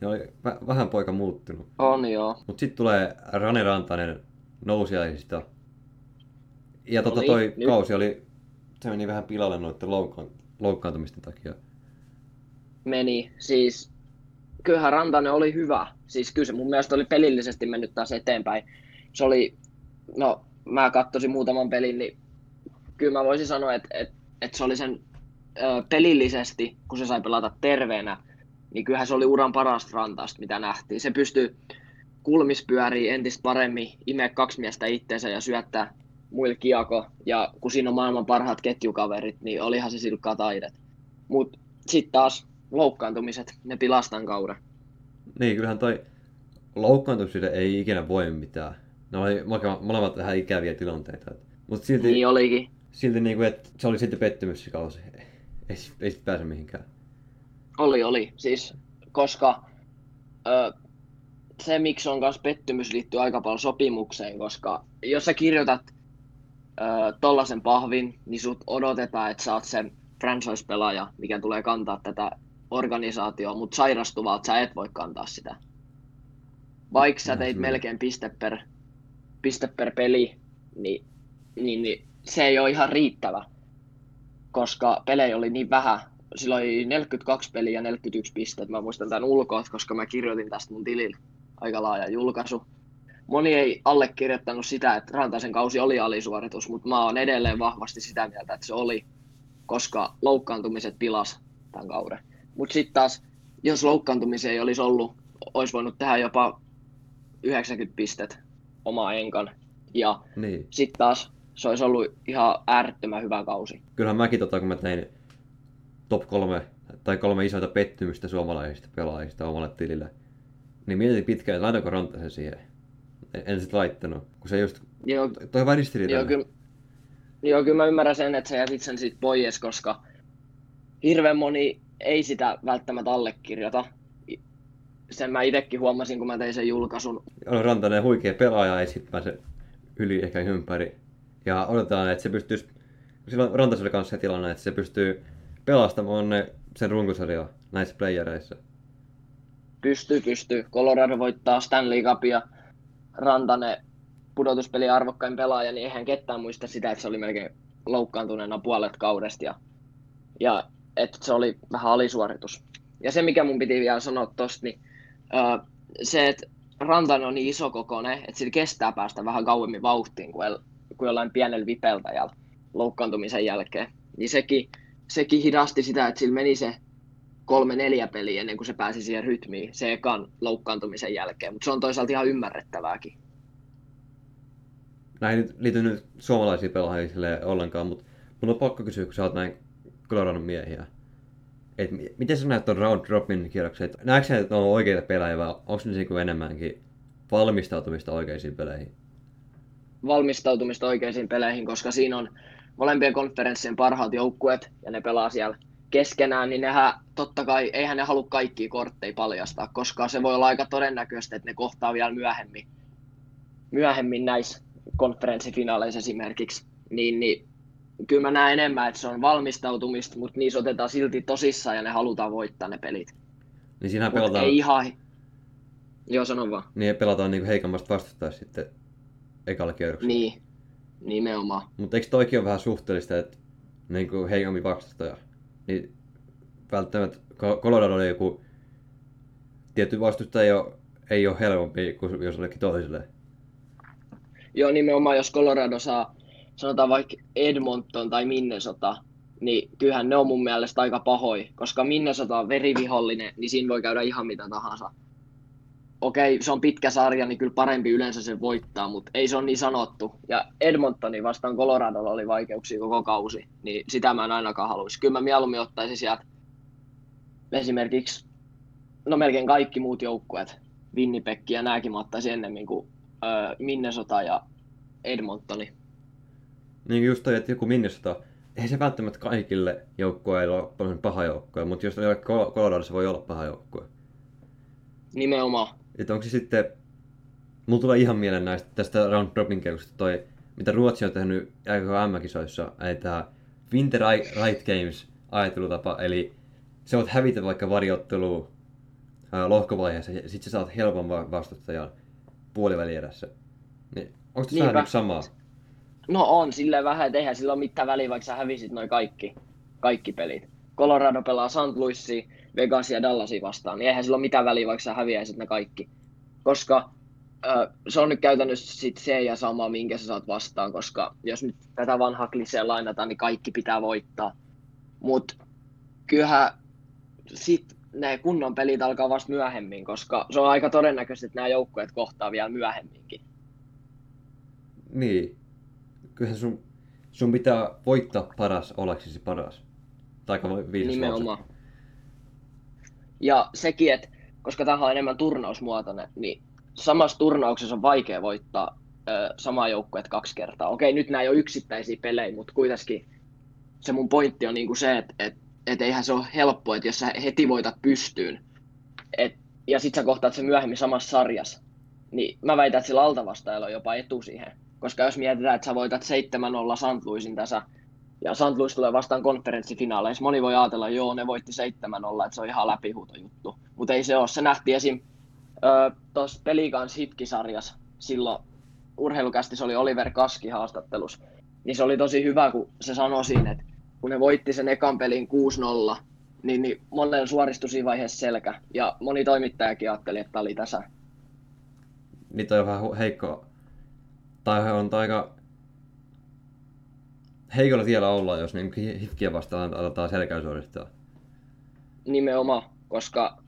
Ne oli vä- vähän poika muuttunut.
On joo.
Mut sit tulee Rane Rantanen nousiaisista. Ja tota
No
toi
niin,
kausi oli, se meni vähän pilalle noiden loukkaan, loukkaantumisten takia.
meni. Siis kyllähän Rantanen oli hyvä. Siis kyllä se mun mielestä oli pelillisesti mennyt taas eteenpäin. Se oli, no mä katsoisin muutaman pelin, niin kyllä mä voisin sanoa, että, että, että se oli sen ö, pelillisesti, kun se sai pelata terveenä, niin kyllähän se oli uran parasta rantasta, mitä nähtiin. Se pystyi kulmispyöriin entistä paremmin, imee kaksi miestä itteensä ja syöttää muille kiako. Ja kun siinä on maailman parhaat ketjukaverit, niin olihan se silkkaa taidet. Mutta sitten taas loukkaantumiset, ne pilastan kauden.
Niin, kyllähän toi loukkaantumisille ei ikinä voi mitään. Ne oli molemmat- vähän ikäviä tilanteita. Mutta silti,
Niin olikin.
silti niinku, että se oli sitten pettymys se kausi. Ei, ei sit pääse mihinkään.
Oli, oli. Siis, koska ö, se, miksi on myös pettymys, liittyy aika paljon sopimukseen, koska jos sä kirjoitat ö, tollasen pahvin, niin sut odotetaan, että sä oot se franchise-pelaaja, mikä tulee kantaa tätä organisaatioa, mutta sairastuvalta sä et voi kantaa sitä. Vaikka sä teit melkein piste per, piste per peli, niin, niin, niin se ei ole ihan riittävä, koska pelejä oli niin vähän. Sillä oli 42 peliä ja 41 pistettä. Mä muistan tämän ulkoa, koska mä kirjoitin tästä mun tilillä aika laaja julkaisu. Moni ei allekirjoittanut sitä, että Rantaisen kausi oli alisuoritus, mutta mä oon edelleen vahvasti sitä mieltä, että se oli, koska loukkaantumiset pilas tämän kauden. Mutta sitten taas, jos loukkaantumisia ei olisi ollut, olisi voinut tehdä jopa 90 pistet omaa enkan. Ja
Niin.
sitten taas se olisi ollut ihan äärettömän hyvä kausi.
Kyllähän mäkin tota, kun mä tein top kolme tai kolme isoita pettymystä suomalaisista pelaajista omalle tilille, niin mietin pitkään, että laitoinko Rantasen siihen. en sit laittanut. Kun se just,
Joo,
toi on.
Joo, kyllä, joo, kyllä mä ymmärrän sen, että sä jätit sen siitä pois, koska hirveän moni ei sitä välttämättä allekirjoita. Sen mä itsekin huomasin, kun mä tein sen julkaisun.
on Rantanen huikea pelaaja, ei sit pääse yli ehkä ympäri. Ja odotetaan, että se pystyisi, silloin Rantasella kanssa se tilanne, että se pystyy pelastamaan ne, sen runkosarjaa näissä playereissa.
Pystyy, pystyy. Colorado voittaa Stanley Cupia. Rantanen pudotuspeli arvokkain pelaaja, niin eihän ketään muista sitä, että se oli melkein loukkaantuneena puolet kaudesta. Ja, ja että se oli vähän alisuoritus. Ja se, mikä mun piti vielä sanoa tosta, niin uh, se, että Rantanen on niin iso kokoinen, että sillä kestää päästä vähän kauemmin vauhtiin kuin, kuin jollain pienellä vipeltäjällä loukkaantumisen jälkeen. Niin sekin, sekin hidasti sitä, että sillä meni se kolme neljä peliä ennen kuin se pääsi siihen rytmiin se ekan loukkaantumisen jälkeen, mutta se on toisaalta ihan ymmärrettävääkin.
Näin nyt liity nyt suomalaisiin pelaajia silleen ollenkaan, mutta mun on pakko kysyä, kun sä oot näin Coloradon miehiä. Et miten sä näet ton round robin kierroksen? Näetkö sä, että on oikeita pelaajia vai onko ne niinku enemmänkin valmistautumista oikeisiin peleihin?
Valmistautumista oikeisiin peleihin, koska siinä on molempien konferenssien parhaat joukkueet ja ne pelaa siellä keskenään, niin nehän totta kai, eihän ne halua kaikkia kortteja paljastaa, koska se voi olla aika todennäköistä, että ne kohtaa vielä myöhemmin, myöhemmin näissä konferenssifinaaleissa esimerkiksi. Niin, niin kyllä mä näen enemmän, että se on valmistautumista, mutta niissä otetaan silti tosissaan ja ne halutaan voittaa ne pelit.
Niin siinä pelataan...
Ei ihan... Joo, sano vaan.
Niin pelataan niinku heikommasta vastustaa sitten ekalla kierroksella.
Niin, nimenomaan.
Mutta eikö toikin ole vähän suhteellista, että niinku heikompi vastustaja, niin välttämättä Colorado oli joku tietty vastustaja ei ole, ei ole helpompi kuin jos olikin toiselle.
Joo, nimenomaan jos Colorado saa sanotaan vaikka Edmonton tai Minnesota, niin kyllähän ne on mun mielestä aika pahoi, koska Minnesota on verivihollinen, niin siinä voi käydä ihan mitä tahansa. Okei, se on pitkä sarja, niin kyllä parempi yleensä se voittaa, mutta ei se ole niin sanottu. Ja Edmontoni vastaan Coloradolla oli vaikeuksia koko kausi, niin sitä mä en ainakaan haluaisi. Kyllä mä mieluummin ottaisin sieltä esimerkiksi, no melkein kaikki muut joukkueet, Winnipeg ja nääkin mä ottaisin ennemmin kuin Minnesota ja Edmontoni.
Niin just toi, että joku Minnesota, ei se välttämättä kaikille joukkueille ole paljon paha joukkue, mutta jos on Colorado, se voi olla paha joukkue.
Nimenomaan.
Että onko se sitten, mulla tulee ihan mieleen näistä tästä round robin kierroksesta toi, mitä Ruotsi on tehnyt aika M-kisoissa, eli tämä Winter Right Games ajattelutapa, eli se voit hävitä vaikka varjottelu lohkovaiheessa, ja sit sä saat helpon vastustajan puolivälierässä. Niin, onko tässä vähän niin samaa?
No on, silleen vähän, että eihän sillä ole mitään väliä, vaikka sä hävisit noin kaikki, kaikki pelit. Colorado pelaa St. Louisia, Vegas ja Dallasia vastaan, niin eihän sillä ole mitään väliä, vaikka sä häviäisit ne kaikki. Koska äh, se on nyt käytännössä sit se ja sama, minkä sä saat vastaan, koska jos nyt tätä vanhaa kliseen lainataan, niin kaikki pitää voittaa. Mutta kyllähän sit ne kunnon pelit alkaa vasta myöhemmin, koska se on aika todennäköistä, että nämä joukkueet kohtaa vielä myöhemminkin.
Niin, kyllähän sun, sun pitää voittaa paras ollaksesi paras. Tai viisas
Nimenomaan. Lause. Ja sekin, että koska tämä on enemmän turnausmuotoinen, niin samassa turnauksessa on vaikea voittaa ö, samaa joukkueet kaksi kertaa. Okei, nyt nämä ei ole yksittäisiä pelejä, mutta kuitenkin se mun pointti on niinku se, että et, et eihän se ole helppo, että jos sä heti voitat pystyyn, et, ja sit sä kohtaat se myöhemmin samassa sarjassa, niin mä väitän, että sillä altavastaajalla on jopa etu siihen. Koska jos mietitään, että sä voitat 7-0 St. Louisin tässä, ja St. Louis tulee vastaan konferenssifinaaleissa, moni voi ajatella, että joo, ne voitti 7-0, että se on ihan läpihuuto juttu. Mutta ei se ole. Se nähtiin esim. tuossa Pelikans hitkisarjassa silloin urheilukästi se oli Oliver Kaski haastattelus. Niin se oli tosi hyvä, kun se sanoi siinä, että kun ne voitti sen ekan pelin 6-0, niin, niin monen suoristui siinä vaiheessa selkä. Ja moni toimittajakin ajatteli, että tämä oli tässä.
Niin toi on vähän heikko tai on aika heikolla tiellä olla, jos niin hifkiä vastaan aletaan selkää suoristaa.
Nimenomaan, koska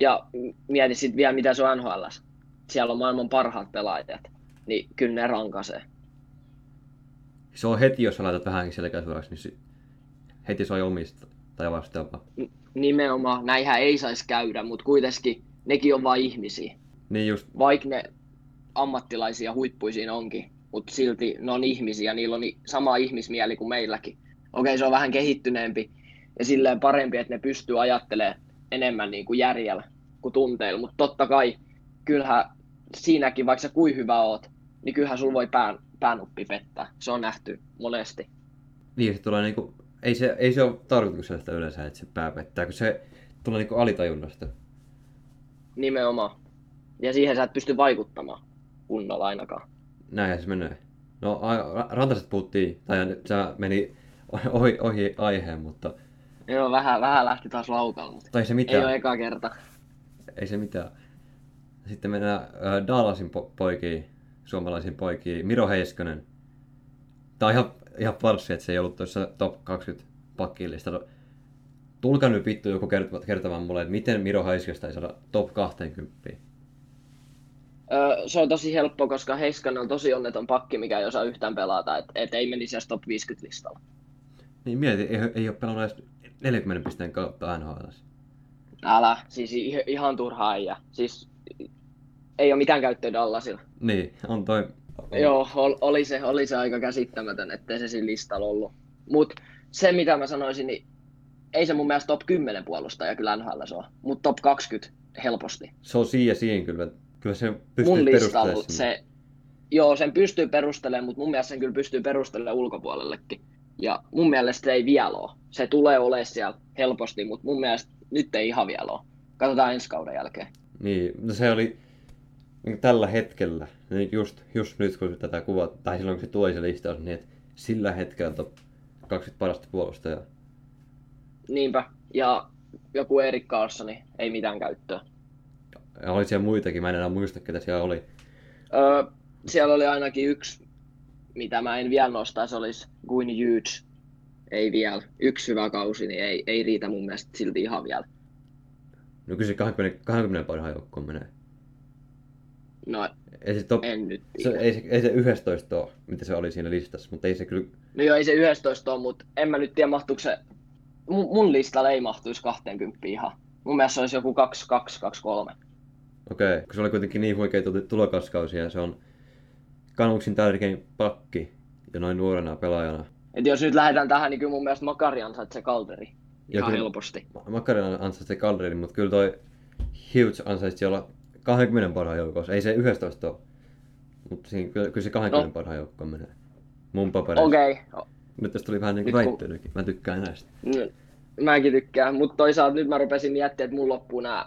ja mieti sitten vielä mitä se on NHL. Siellä on maailman parhaat pelaajat, niin kyllä ne rankasee.
Se on heti, jos sä laitat vähänkin selkäsuoraksi, niin heti se on omista tai vastaavaa.
Nimenomaan, näinhän ei saisi käydä, mutta kuitenkin nekin on vain ihmisiä.
Niin just.
Vaikka ne ammattilaisia huippuisiin onkin, mutta silti ne on ihmisiä, niillä on sama ihmismieli kuin meilläkin. Okei, se on vähän kehittyneempi ja silleen parempi, että ne pystyy ajattelemaan enemmän niin kuin järjellä kuin tunteilla, mutta totta kai kyllähän siinäkin, vaikka sä kuin hyvä oot, niin kyllähän sulla voi pään, päänuppi pettää. Se on nähty monesti.
Niin, se tulee niinku, ei se, ei se ole tarkoituksellista yleensä, että se pää pettää, kun se tulee niinku alitajunnasta.
Nimenomaan. Ja siihen sä et pysty vaikuttamaan kunnolla ainakaan.
Näinhän se menee. No, rantaset puhuttiin, tai se meni *laughs* ohi, ohi aiheen, mutta...
Joo, vähän, vähän lähti taas laukalle, mutta
Tai se
ei
mitään.
ole eka kerta.
Ei se mitään. Sitten mennään äh, Dallasin po- poikiin, suomalaisiin poikiin. Miro Heiskanen. Tää on ihan, ihan farssi, että se ei ollut tuossa top 20 pakkiin listalla. Tulkaa nyt vittu joku kert- kertomaan mulle, että miten Miro Heiskasta ei saada top 20.
Öö, se on tosi helppo, koska Heiskanen on tosi onneton pakki, mikä ei osaa yhtään pelata, että et ei menisi edes top 50 listalla.
Niin mieti, ei, ei ole pelannut edes 40 pisteen kautta NHL.
Älä, siis ihan turhaa äijä. Siis ei ole mitään käyttöä Dallasilla.
Niin, on toi...
Joo, ol, oli, se, oli se aika käsittämätön, ettei se siinä listalla ollut. Mutta se, mitä mä sanoisin, niin ei se mun mielestä top 10 puolustaja kyllä NHL se on, mutta top 20 helposti.
Se on siinä ja siinä kyllä. Kyllä se pystyy
mun listalla se, joo, sen pystyy perustelemaan, mutta mun mielestä sen kyllä pystyy perustelemaan ulkopuolellekin. Ja mun mielestä se ei vielä ole. Se tulee olemaan siellä helposti, mutta mun mielestä nyt ei ihan vielä ole. Katsotaan ensi kauden jälkeen.
Niin, no se oli niin tällä hetkellä, niin just, just nyt kun tätä kuvat, tai silloin kun se tuli se listaus, niin että sillä hetkellä top 20 parasta puolustajaa.
Niinpä. Ja joku Erik Carlsoni, ei mitään käyttöä.
Ja oli siellä muitakin, mä en enää muista, ketä siellä oli.
Öö, siellä oli ainakin yksi, mitä mä en vielä nosta, se olisi Gwyn Hughes. Ei vielä. Yksi hyvä kausi, niin ei, ei riitä mun mielestä silti ihan vielä.
No kyllä se 20, 20 parhaan joukkoon menee.
No,
Ei se, top,
en nyt
se, ei, se, ei se 11 ole, mitä se oli siinä listassa, mutta ei se kyllä...
No joo, ei se 11 ole, mutta en mä nyt tiedä, mahtuuko se... Mun, mun listalla ei mahtuisi 20 ihan. Mun mielestä se olisi joku 22, 23.
Okei, okay. kun se oli kuitenkin niin huikea tuli- tulokaskausi ja se on Kanuksin tärkein pakki ja noin nuorena pelaajana.
Et jos nyt lähdetään tähän, niin kyllä mun mielestä Makari ansaitsee kalderi. Ihan
kyllä-
helposti.
Makarin ansaitsi Calderin, mutta kyllä toi Hughes ansaitsi olla 20 parhaan joukossa. Ei se 11 ole. Mutta siinä, kyllä, kyllä se 20
No.
parhaan joukkoon menee. Mun papereissa.
Okei, okay.
Nyt tästä tuli vähän niin kuin
kun-.
Mä tykkään näistä.
Mäkin tykkään, mutta toisaalta nyt mä rupesin miettimään, että mun loppuu nämä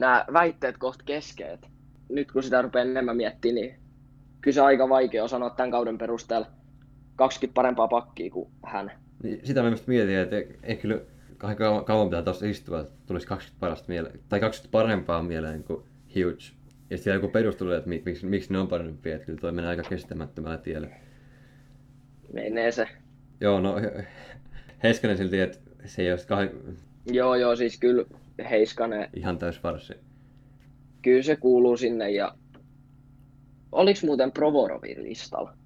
nämä väitteet kohta keskeet. Nyt kun sitä rupeaa enemmän miettimään, niin kyllä se aika vaikea sanoa tämän kauden perusteella 20 parempaa pakkia kuin hän.
Niin sitä mä just mietin, että ei, kyllä kauan, kauan, pitää tuossa istua, että tulisi 20 parasta mieleen, tai 20 parempaa mieleen kuin Hughes. Ja sitten joku perustelu, että mi- miksi, miksi ne on parempia, että kyllä toi menee aika kestämättömällä tiellä.
Menee se.
Joo, no *laughs* Heiskanen silti, että se ei ole kah-
Joo, joo, siis kyllä Heiskanen,
ihan täys varssi.
kyllä se kuuluu sinne ja Oliks muuten Provorovin listalla?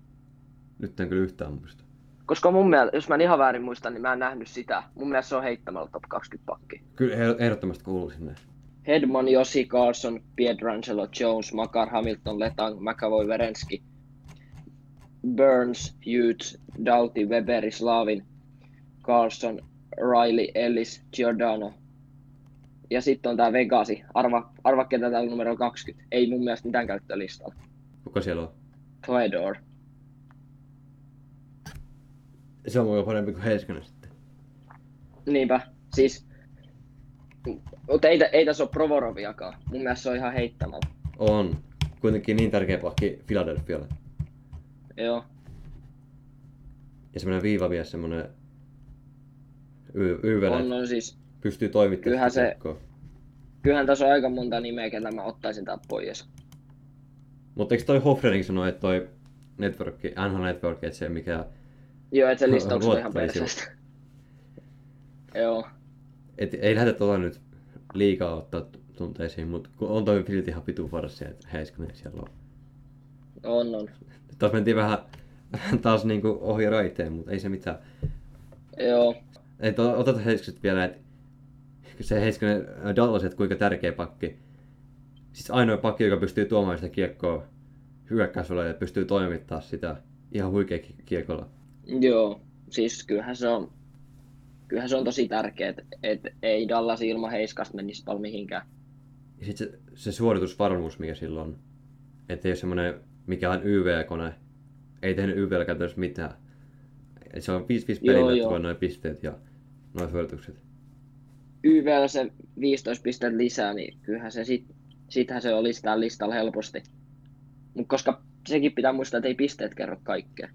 Nyt en kyllä yhtään muista.
Koska mun mielestä, jos mä en ihan väärin muistan, niin mä en nähnyt sitä. Mun mielestä se on heittämällä top 20 pakki.
Kyllä ehdot- ehdottomasti kuuluu sinne.
Hedman, Josi, Carlson, Pietrangelo, Jones, Makar, Hamilton, Letang, McAvoy, Verenski, Burns, Hughes, Doughty, Weberi, Slavin, Carlson, Riley, Ellis, Giordano. Ja sitten on tää Vegasi. Arva, arva ketä täällä on numero 20. Ei mun mielestä mitään käyttöä listalla.
Kuka siellä on?
Theodore.
Se on mulla parempi kuin Heiskanen sitten.
Niinpä. Siis... Mutta ei, ei tässä ole Provoroviakaan. Mun mielestä se on ihan heittämällä.
On. Kuitenkin niin tärkeä pakki Philadelphialle.
Joo.
Ja semmonen viivamies, semmonen y- yvele,
On, on siis...
pystyy toimittamaan
Kyllähän se-
kiekkoa.
Kyllähän tässä on aika monta nimeä, ketä mä ottaisin pois.
Mutta eikö toi Hoffrenikin sanoi, että toi network, NHL Network, että se mikä,
Joo, et se listaus on ihan perseestä. Joo.
et ei lähdetä tota nyt liikaa ottaa tunteisiin, mutta on toi silti ihan pitu varssi, että Heiskanen siellä on.
On, on.
Taas mentiin vähän taas niinku ohi raiteen, mutta ei se mitään.
Joo.
Ei, oteta Heiskaset vielä, että se Heiskanen Dallas, että kuinka tärkeä pakki. Siis ainoa pakki, joka pystyy tuomaan sitä kiekkoa hyökkäysolla ja pystyy toimittaa sitä ihan huikea kiekolla.
Joo, siis kyllähän se on, kyllähän se on tosi tärkeää, että, että ei Dallas ilman Heiskasta menisi paljon mihinkään.
Ja sitten se, se suoritusvarmuus, mikä silloin on. Että ei ole semmoinen mikään YV-kone. Ei tehnyt YVllä käytännössä mitään. Et se on 5-5 pelillä, tulee noin pisteet ja noin suoritukset.
YVllä se 15 pistettä lisää, niin kyllähän se sit, sittenhän se olisi täällä listalla helposti. Mutta koska sekin pitää muistaa, että ei pisteet kerro kaikkea.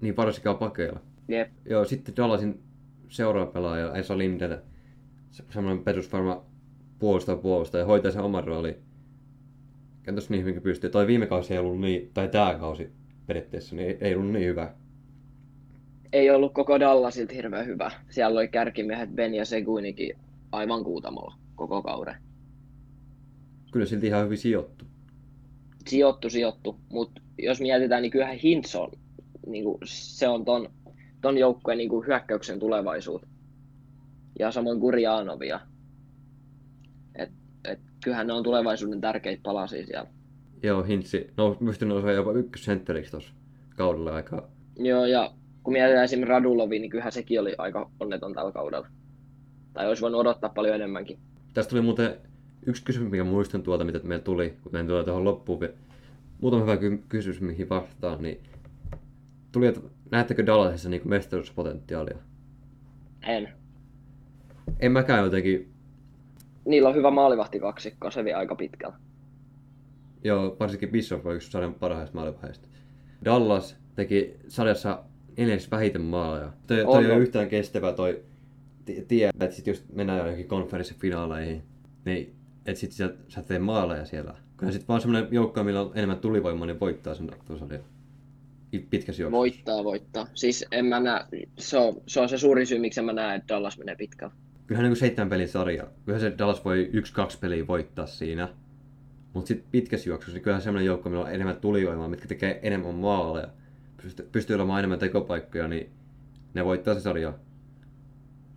Niin varsinkaan pakeilla.
Jep.
Joo, sitten Dallasin seuraava pelaaja, Esa Lindell. Se, semmoinen perusvarma puolustaja puolustaja ja hoitaa sen oman rooli. Käytännössä niin hyvin pystyy. Toi viime kausi ei ollut niin, tai tää kausi periaatteessa, niin ei, ei ollut niin hyvä.
Ei ollut koko Dallasilta hirveän hyvä. Siellä oli kärkimiehet Ben ja Seguinikin aivan kuutamolla koko kauden.
Kyllä silti ihan hyvin sijoittu.
Sijoittu, sijoittu. Mutta jos mietitään, niin kyllähän Hintz on, niin kuin, se on ton, ton joukkueen niin kuin hyökkäyksen tulevaisuus. Ja samoin Gurianovia. Et, et, kyllähän ne on tulevaisuuden tärkeitä palasia siellä.
Joo, Hintsi. No, pystyn nousemaan jopa ykkössentteriksi tuossa kaudella aikaa.
Joo, ja kun mietitään esimerkiksi Radulovi, niin kyllähän sekin oli aika onneton tällä kaudella. Tai olisi voinut odottaa paljon enemmänkin.
Tästä tuli muuten yksi kysymys, mikä muistan tuolta, mitä meillä tuli, kun meidän tulee tuohon loppuun. Muutama hyvä ky- kysymys, mihin vastaan. Niin tuli, että näettekö Dallasissa niin mestaruuspotentiaalia?
En.
En mäkään jotenkin.
Niillä on hyvä maalivahti kaksikko, se vie aika pitkällä.
Joo, varsinkin Bishop on yksi sarjan parhaista maalivahdeista. Dallas teki sarjassa neljäs vähiten maaleja. Toi, toi on, ole yhtään kestävä toi tie, että sit jos mennään johonkin konferenssifinaaleihin, niin että sit sä, sä tee maaleja siellä. Kyllä sit vaan semmonen joukko, millä on enemmän tulivoimaa, niin voittaa sen. Pitkässä juoksussa.
Voittaa, voittaa. Siis en mä näe, se on, se on se suuri syy, miksi mä näen, että Dallas menee pitkällä.
Kyllähän niin seitsemän pelin sarja. Kyllähän se Dallas voi yksi-kaksi peliä voittaa siinä. Mutta sitten pitkässä juoksussa, niin kyllähän semmoinen joukko, millä on enemmän tulivoimaa, mitkä tekee enemmän maaleja, pystyy, pystyy olemaan enemmän tekopaikkoja, niin ne voittaa se sarja.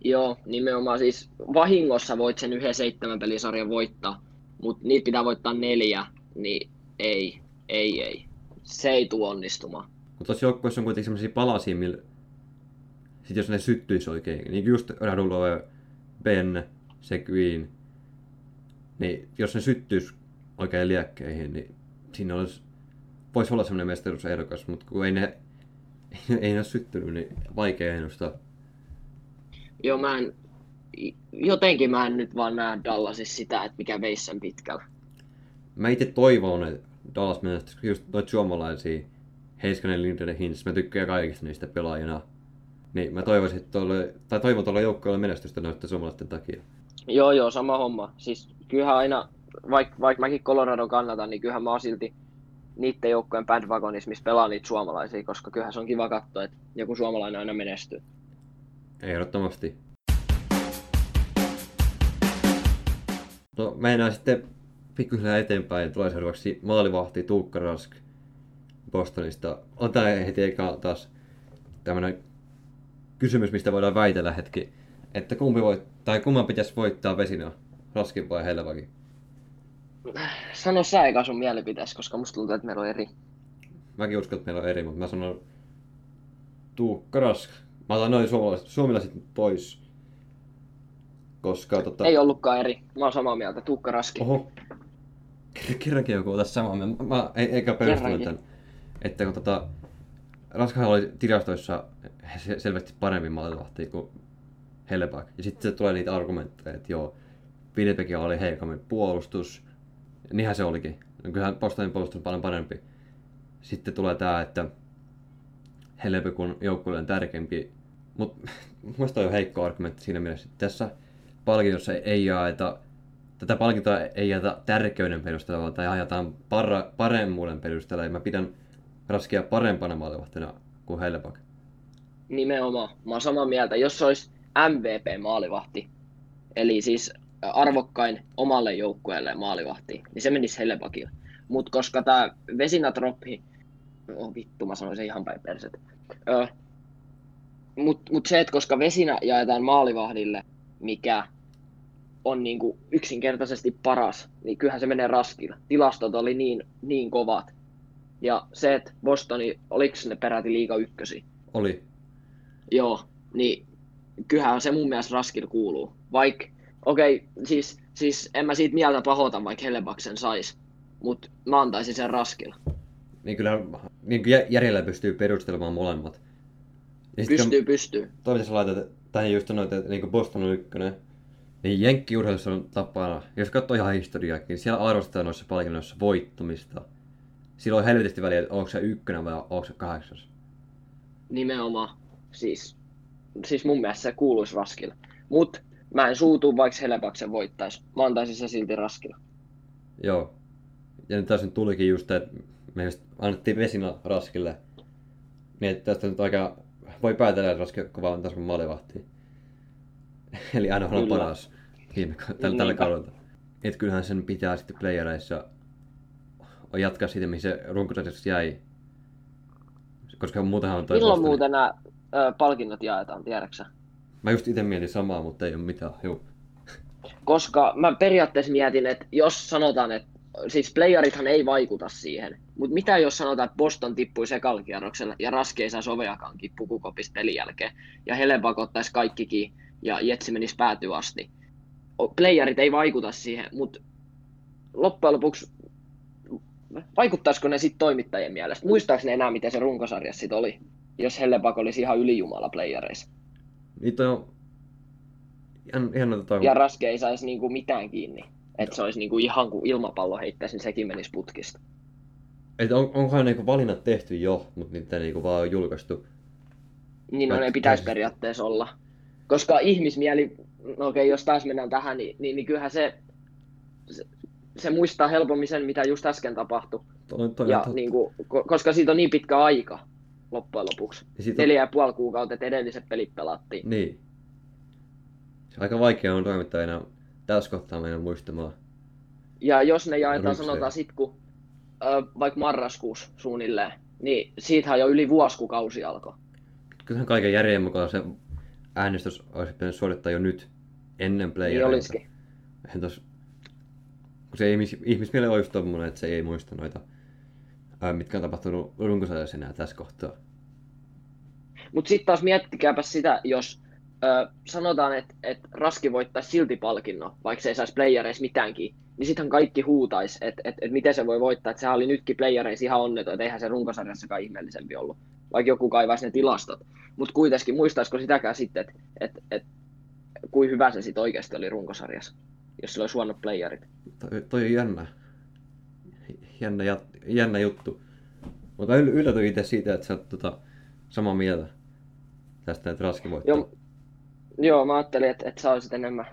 Joo, nimenomaan siis vahingossa voit sen yhden seitsemän pelisarjan voittaa, mutta niitä pitää voittaa neljä, niin ei, ei, ei. Se ei tule onnistumaan.
Mutta tuossa joukkueessa on kuitenkin sellaisia palasia, millä sit jos ne syttyisi oikein, niin just Radulove, Ben, Seguin, niin jos ne syttyisi oikein liekkeihin, niin siinä olisi, voisi olla semmoinen mestaruusehdokas, mutta kun ei ne, *laughs* ei ne ole syttynyt, niin vaikea ennustaa.
Joo, mä en, jotenkin mä en nyt vaan näe Dallasissa sitä, että mikä veisi sen pitkällä.
Mä itse toivon, että Dallas menestyisi just noita suomalaisia, Heiskanen, Lindgren Hintz, mä tykkään kaikista niistä pelaajina. Niin mä toivoisin, että tolle, tai toivon tuolla joukkoilla menestystä noiden suomalaisten takia.
Joo, joo, sama homma. Siis kyllähän aina, vaikka vaik mäkin Colorado kannatan, niin kyllähän mä oon silti niiden joukkojen bandwagonissa, missä pelaa niitä suomalaisia, koska kyllähän se on kiva katsoa, että joku suomalainen aina menestyy.
Ehdottomasti. No mennään sitten pikkuhiljaa eteenpäin. Tulee seuraavaksi maalivahti Tuukka Rask Bostonista. On tää heti eka taas tämmönen kysymys, mistä voidaan väitellä hetki. Että kumpi voit, tai kumman pitäisi voittaa vesinä, Raskin vai Helvagi?
Sano sä eka sun mielipiteessä, koska musta tuntuu, että meillä on eri.
Mäkin uskon, että meillä on eri, mutta mä sanon Tuukka Rask. Mä otan noin suomalaiset, suomalaiset pois. Koska tota...
Ei ollutkaan eri. Mä oon samaa mieltä. Tuukka Raski.
Oho. Kerrankin joku ota samaa mieltä. Mä ei, eikä perustelen tämän. Että kun tota... Raskahan oli tilastoissa selvästi paremmin maalivahti kuin Helleback. Ja sitten se tulee niitä argumentteja, että joo, Winnipegin oli heikommin puolustus. Niinhän se olikin. Kyllähän Bostonin puolustus on paljon parempi. Sitten tulee tää, että Helleback on joukkueelle tärkeämpi. Mutta muista on jo heikko argumentti siinä mielessä, että tässä palkinnossa ei jaeta, tätä palkintoa ei jaeta tärkeyden perusteella, tai ajetaan para, paremmuuden perusteella, ja mä pidän Raskia parempana maalivahtina kuin Helleback.
Nimenomaan. Mä oon samaa mieltä. Jos se olisi MVP-maalivahti, eli siis arvokkain omalle joukkueelle maalivahti, niin se menisi Hellebakille. Mutta koska tämä Vesinatroppi, oh vittu, mä sanoisin ihan päin perset. Mutta mut se, että koska Vesinä jaetaan maalivahdille, mikä on niinku yksinkertaisesti paras, niin kyllähän se menee raskilla. Tilastot oli niin, niin kovat. Ja se, että Bostoni, oliko ne peräti liiga ykkösi?
Oli.
Joo, niin kyllähän se mun mielestä Raskil kuuluu. Vaikka, okei, okay, siis, siis en mä siitä mieltä pahota, vaikka Hellebaksen sais. Mutta mä antaisin sen Raskilla.
Niin kyllä niin järjellä pystyy perustelemaan molemmat. Ja sit
Pystyy, pystyy.
Toi mitä sä laitat tähän just sanoit, että niin Boston on ykkönen. Niin jenkkiurheilussa on tapana, jos katsoo ihan historiaakin, niin siellä arvostetaan noissa palkinnoissa voittumista. Silloin on helvetisti väliä, että onko se ykkönen vai onko se kahdeksas.
Nimenomaan. Siis, siis mun mielestä se kuuluisi Raskilla. Mut mä en suutu, vaikka Helebaksen voittaisi. Mä antaisin se silti Raskilla.
Joo. Ja nyt tässä nyt tulikin just, että me just annettiin Vesina Raskille. Niin että tästä nyt aika voi päätellä, että Raski *laughs* on kova taas maalivahti. Eli aina on paras viime, tällä, tällä kaudella. Et kyllähän sen pitää sitten playereissa jatkaa siitä, mihin se runkosarjassa jäi. Koska muutenhan on
Milloin muuten nämä ö, palkinnot jaetaan, tiedäksä?
Mä just itse mietin samaa, mutta ei ole mitään. Juu. *laughs*
Koska mä periaatteessa mietin, että jos sanotaan, että siis playerithan ei vaikuta siihen, mutta mitä jos sanotaan, että Boston tippui sekalkierroksella ja Raski ei saa soveakankin pukukopista pelin jälkeen ja Helebak ottaisi kaikkikin ja Jetsi menisi päätyä asti. Playerit ei vaikuta siihen, mutta loppujen lopuksi vaikuttaisiko ne sitten toimittajien mielestä? Muistaako ne enää, miten se runkosarja sitten oli, jos Helebak olisi ihan ylijumala playereissa?
Niitä on ihan, ihan tota,
ja Raske ei saisi niinku mitään kiinni. Että se olisi niinku ihan kuin ilmapallo heittäisi, niin sekin menisi putkista.
että on, onkohan niinku valinnat tehty jo, mutta niitä niinku vaan ole julkaistu.
Niin no, ne pitäisi periaatteessa olla. Koska ihmismieli, no okei, jos taas mennään tähän, niin, niin, niin kyllähän se, se, se muistaa helpommin sen, mitä just äsken tapahtui.
Toi, toi,
Ja, niin kuin, koska siitä on niin pitkä aika loppujen lopuksi.
ja on-
Neljä ja puoli kuukautta, että edelliset pelit pelattiin.
Niin. Se aika vaikea on toimittajana tässä kohtaa meidän muistamaan.
Ja jos ne jaetaan,
Rykseen.
sanotaan sit kun ö, vaikka marraskuussa suunnilleen, niin siitähän jo yli vuosi, kun kausi alkoi.
Kyllähän kaiken järjen mukaan se äänestys olisi pitänyt suorittaa jo nyt, ennen
Niin
playereita.
olisikin.
Eihän tos, kun se ihmis, ihmismiele on just tommonen, että se ei muista noita, ää, mitkä on tapahtunut runkosarjassa enää tässä kohtaa.
Mutta sitten taas miettikääpä sitä, jos ö, sanotaan, että et Raski voittaisi silti palkinnon, vaikka se ei saisi playereissa mitäänkin, niin sittenhän kaikki huutaisi, että et, et miten se voi voittaa, että sehän oli nytkin playereissa ihan onneton, että eihän se runkosarjassakaan ihmeellisempi ollut, vaikka joku kaivaisi ne tilastot. Mutta kuitenkin muistaisiko sitäkään sitten, että et, et, kuin hyvä se sitten oikeasti oli runkosarjassa, jos sillä olisi huonot playerit.
Toi, toi on jännä. Jännä, jännä juttu. Mutta yl, yllätyin itse siitä, että sä oot tota, samaa mieltä tästä, että Raski voittaa.
Joo, joo mä ajattelin, että, että sä olisit enemmän,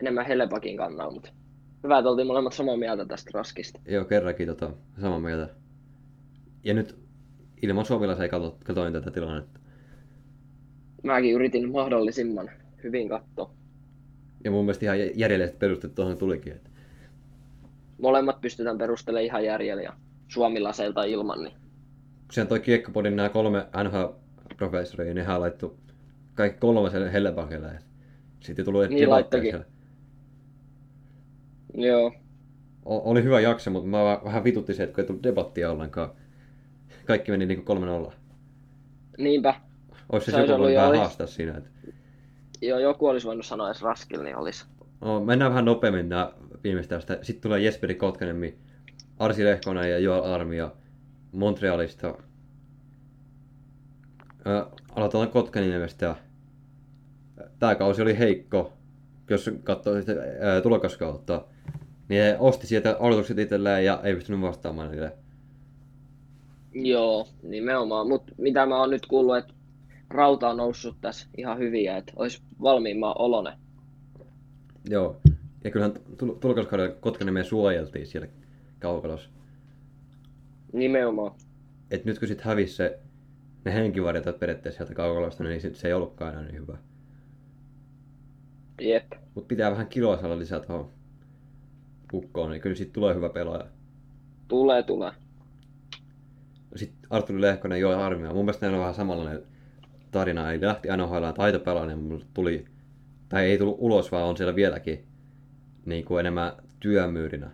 enemmän Helepakin kannalla, mutta hyvä, että oltiin molemmat samaa mieltä tästä Raskista.
Joo, kerrankin tota, samaa mieltä. Ja nyt ilman ei kato, katoin tätä tilannetta.
Mäkin yritin mahdollisimman hyvin katsoa.
Ja mun mielestä ihan järjelliset perusteet tuohon tulikin. Että
Molemmat pystytään perustelemaan ihan järjellä ja suomilaseilta ilman, niin
siellä toi Kiekkopodin nämä kolme NHL-professoria, niin laittu kaikki kolme sen Hellebakille. Sitten ei tullut
Niin laittokin. joo.
O- oli hyvä jakso, mutta mä vähän vitutti se, että kun ei tullut debattia ollenkaan. Kaikki meni niinku 3-0.
Niinpä,
Olisi se
Se olisi
joku
ollut
vähän
olis-
haastaa siinä. Että...
joo, joku olisi voinut sanoa edes Raskilla, niin olisi.
No, mennään vähän nopeammin nää viimeistä tästä. Sitten tulee Jesperi Kotkanemi, Arsi Lehkonen ja Joel Armia Montrealista. Aloitetaan Kotkaniemestä. Tämä kausi oli heikko, jos katsoo sitä ää, tulokaskautta. Niin he osti sieltä odotukset itselleen ja ei pystynyt vastaamaan niille.
Joo, nimenomaan. Mutta mitä mä oon nyt kuullut, että rauta on noussut tässä ihan hyvin ja että olisi valmiimman olone.
Joo. Ja kyllähän tul- tulokaskaudella Kotkaniemeä suojeltiin siellä kaukalossa.
Nimenomaan.
Et nyt kun sit hävisi se, ne henkivarjat periaatteessa sieltä kaukalosta, niin sit se ei ollutkaan enää niin hyvä.
Jep.
Mutta pitää vähän kiloa saada lisää tuohon pukkoon, niin kyllä siitä tulee hyvä pelaaja.
Tulee, tulee.
Sitten Arturi Lehkonen jo armia. Mun mielestä on vähän samanlainen tarina. Eli lähti NHL taitopelaaja, mutta tuli, tai ei tullut ulos, vaan on siellä vieläkin niin kuin enemmän työmyyrinä.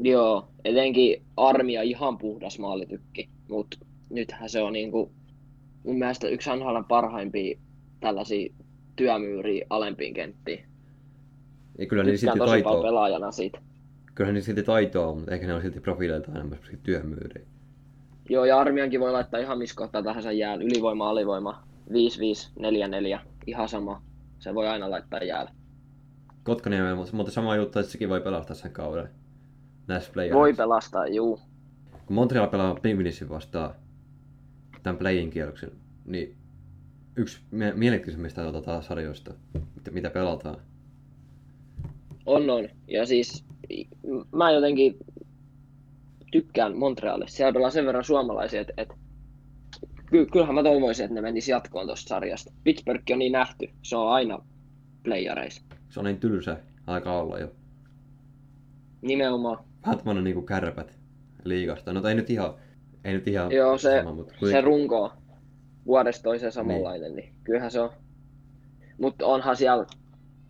Joo, etenkin Armia ihan puhdas maalitykki, mutta nythän se on niinku, mun mielestä yksi NHLn parhaimpia tällaisia työmyyriä alempiin kenttiin.
Ja kyllä niin silti taitoa,
pelaajana siitä.
kyllä niin silti taitoa on, mutta eikä ne ole silti profiileilta enemmän työmyyriä.
Joo, ja Armiankin voi laittaa ihan missä kohtaa tahansa jään. Ylivoima, alivoima, 5-5, 4-4, ihan sama. Se voi aina laittaa jäällä.
Kotkaniemellä, mutta sama juttu, että sekin voi pelastaa sen kauden. Näissä playereissa.
Voi pelastaa, juu.
Kun Montreal pelaa Penguinsin vastaan tämän playin kierroksen, niin yksi mie- mielenkiintoisimmista tota sarjoista, mitä, mitä pelataan.
On, on. Ja siis mä jotenkin tykkään Montrealista. Siellä pelaa sen verran suomalaisia, että et, ky- kyllähän mä toivoisin, että ne menis jatkoon tuosta sarjasta. Pittsburgh on niin nähty. Se on aina playareissa.
Se on niin tylsä, alkaa olla jo.
Nimenomaan.
Vähän tämmönen niinku kärpät liigasta. No ei nyt ihan, ei nyt ihan
Joo, se,
sama, mutta
se
kuitenkin.
runko vuodesta toiseen samanlainen, niin. kyllähän se on. Mutta onhan siellä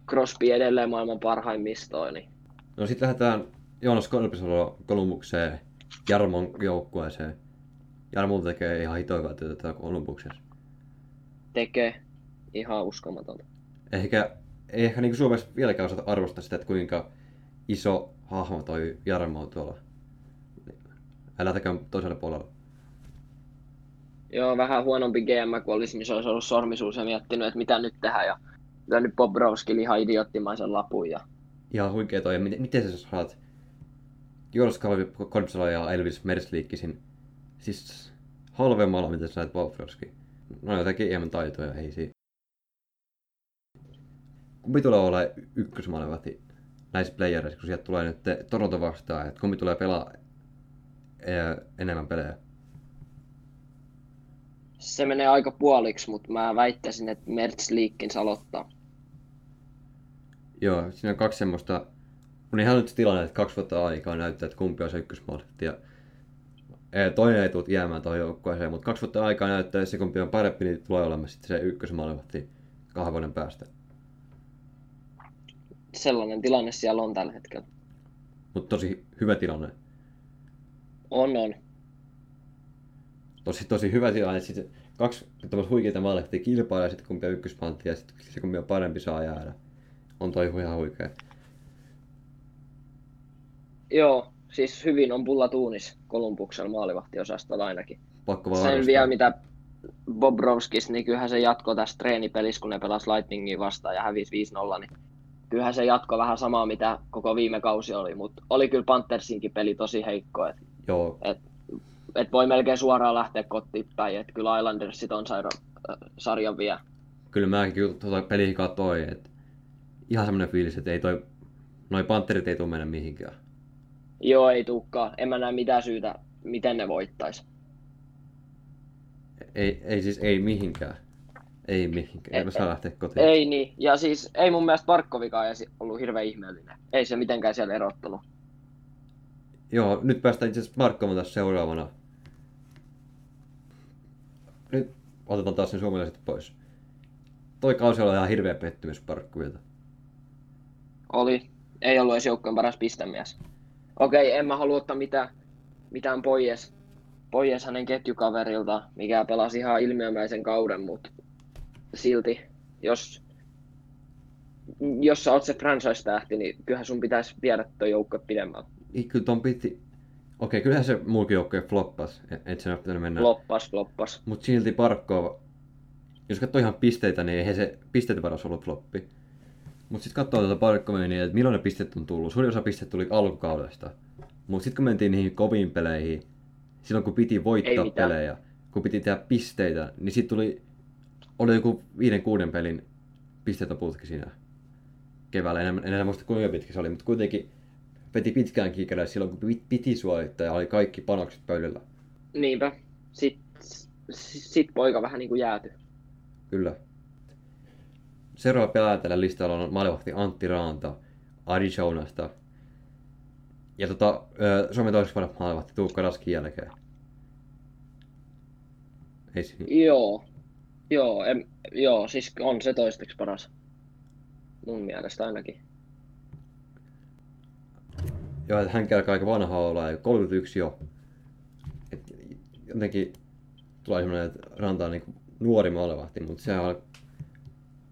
Crosby edelleen maailman parhaimmistoa, niin
No sitten lähdetään Joonas Korpisalo Kolumbukseen, Jarmon joukkueeseen. Jarmo tekee ihan hito hyvää työtä täällä Kolumbuksessa.
tekee ihan uskomatonta.
Ehkä, ei ehkä niin Suomessa vieläkään osata arvostaa sitä, että kuinka iso hahmo toi Jarmo on tuolla. Lähdetäänkö toiselle puolelle?
Joo, vähän huonompi GM kuin olisi, niin se olisi ollut sormisuus ja miettinyt, että mitä nyt tehdään. Ja lyönyt Bobrovskille ihan idioottimaisen lapun. Ja...
Ihan huikea toi. Miten, miten sä saat Joonas Korpisalo ja Elvis Mersliikkisin siis halvemmalla, mitä sä sait Bobrovski. No jotakin enemmän taitoja, ei siinä. Kumpi tulee olla ykkösmaalevahti näissä playereissa, kun sieltä tulee nyt Toronto vastaan, että kumpi tulee pelaa enemmän pelejä?
Se menee aika puoliksi, mutta mä väittäisin, että Mertz Liikkins aloittaa.
Joo, siinä on kaksi semmoista, on ihan nyt se tilanne, että kaksi vuotta aikaa näyttää, että kumpi on se ykkösmaalevahti. Ja toinen ei tule jäämään tuohon joukkueeseen, mutta kaksi vuotta aikaa näyttää, että se kumpi on parempi, niin tulee olemaan sitten se ykkösmaalevahti kahden vuoden päästä.
Sellainen tilanne siellä on tällä hetkellä.
Mutta tosi hyvä tilanne.
On, on.
Tosi, tosi hyvä tilanne. Sitten kaksi tämmöistä huikeita maalehtia kilpailee, sitten kumpi on ykköspantti ja sitten se kumpi on parempi saa jäädä. On toi ihan huikea.
Joo, siis hyvin on pulla tuunis Kolumbuksella maalivahtiosastolla ainakin.
Pakko vaan
Sen
arvostaa.
vielä mitä Bobrovskis, niin kyllähän se jatko tässä treenipelissä, kun ne pelas Lightningin vastaan ja hävisi 5-0, niin kyllähän se jatko vähän samaa, mitä koko viime kausi oli, mutta oli kyllä Panthersinkin peli tosi heikko, että
Joo,
et voi melkein suoraan lähteä kotiin päin, että kyllä Islandersit on saira, äh, sarjan vielä.
kyllä mäkin kyllä tuota peliä katsoin, että ihan semmoinen fiilis, että ei toi, noi panterit ei tule mennä mihinkään.
Joo, ei tukkaa. En mä näe mitään syytä, miten ne voittais.
Ei, ei siis ei mihinkään. Ei mihinkään. Ei
Ei-
saa lähteä kotiin.
Ei niin, ja siis ei mun mielestä Barkovikaan ollut hirveän ihmeellinen. Ei se mitenkään siellä erottunut.
Joo, nyt päästään itse asiassa Markkoon taas seuraavana. Nyt otetaan taas ne suomalaiset pois. Toi kausi oli ihan hirveä pettymys Parkkovilta.
Oli. Ei ollut edes joukkojen paras pistemies. Okei, en mä halua ottaa mitään, mitään pois, pois hänen ketjukaverilta, mikä pelasi ihan ilmiömäisen kauden, mutta silti, jos, jos sä oot se franchise-tähti, niin kyllähän sun pitäisi viedä tuo joukko pidemmälle.
Kyllä ton piti... Okei, kyllähän se muukin joukkue floppas, et- et sen pitänyt mennä.
Loppas, loppas.
Mut silti Parkko, jos katsoo ihan pisteitä, niin eihän se pisteiden varas ollut floppi. Mut sit katsoo tuota Parkkoa, niin että milloin ne pisteet on tullut. Suurin osa pisteet tuli alkukaudesta. Mut sit kun mentiin niihin koviin peleihin, silloin kun piti voittaa pelejä, kun piti tehdä pisteitä, niin sit tuli, oli joku viiden kuuden pelin pisteitä putki siinä keväällä. En, en enää muista kuinka pitkä se oli, mutta kuitenkin veti pitkään kiikerää silloin, kun pit- piti suorittaa ja oli kaikki panokset pöydällä.
Niinpä. Sitten sit poika vähän niinku jääty.
Kyllä. Seuraava pelaaja tällä listalla on maalivahti Antti Raanta Arizonasta. Ja tota, Suomen toiseksi paras maalivahti Tuukka Raskin jälkeen. Ei siinä.
Joo. Joo, em, joo, siis on se toisteksi paras. Mun mielestä ainakin.
Joo, että hän alkaa aika vanha olla, ja 31 jo. Et jotenkin tulee semmoinen, että Ranta on niin nuori maalivahti, mutta se al-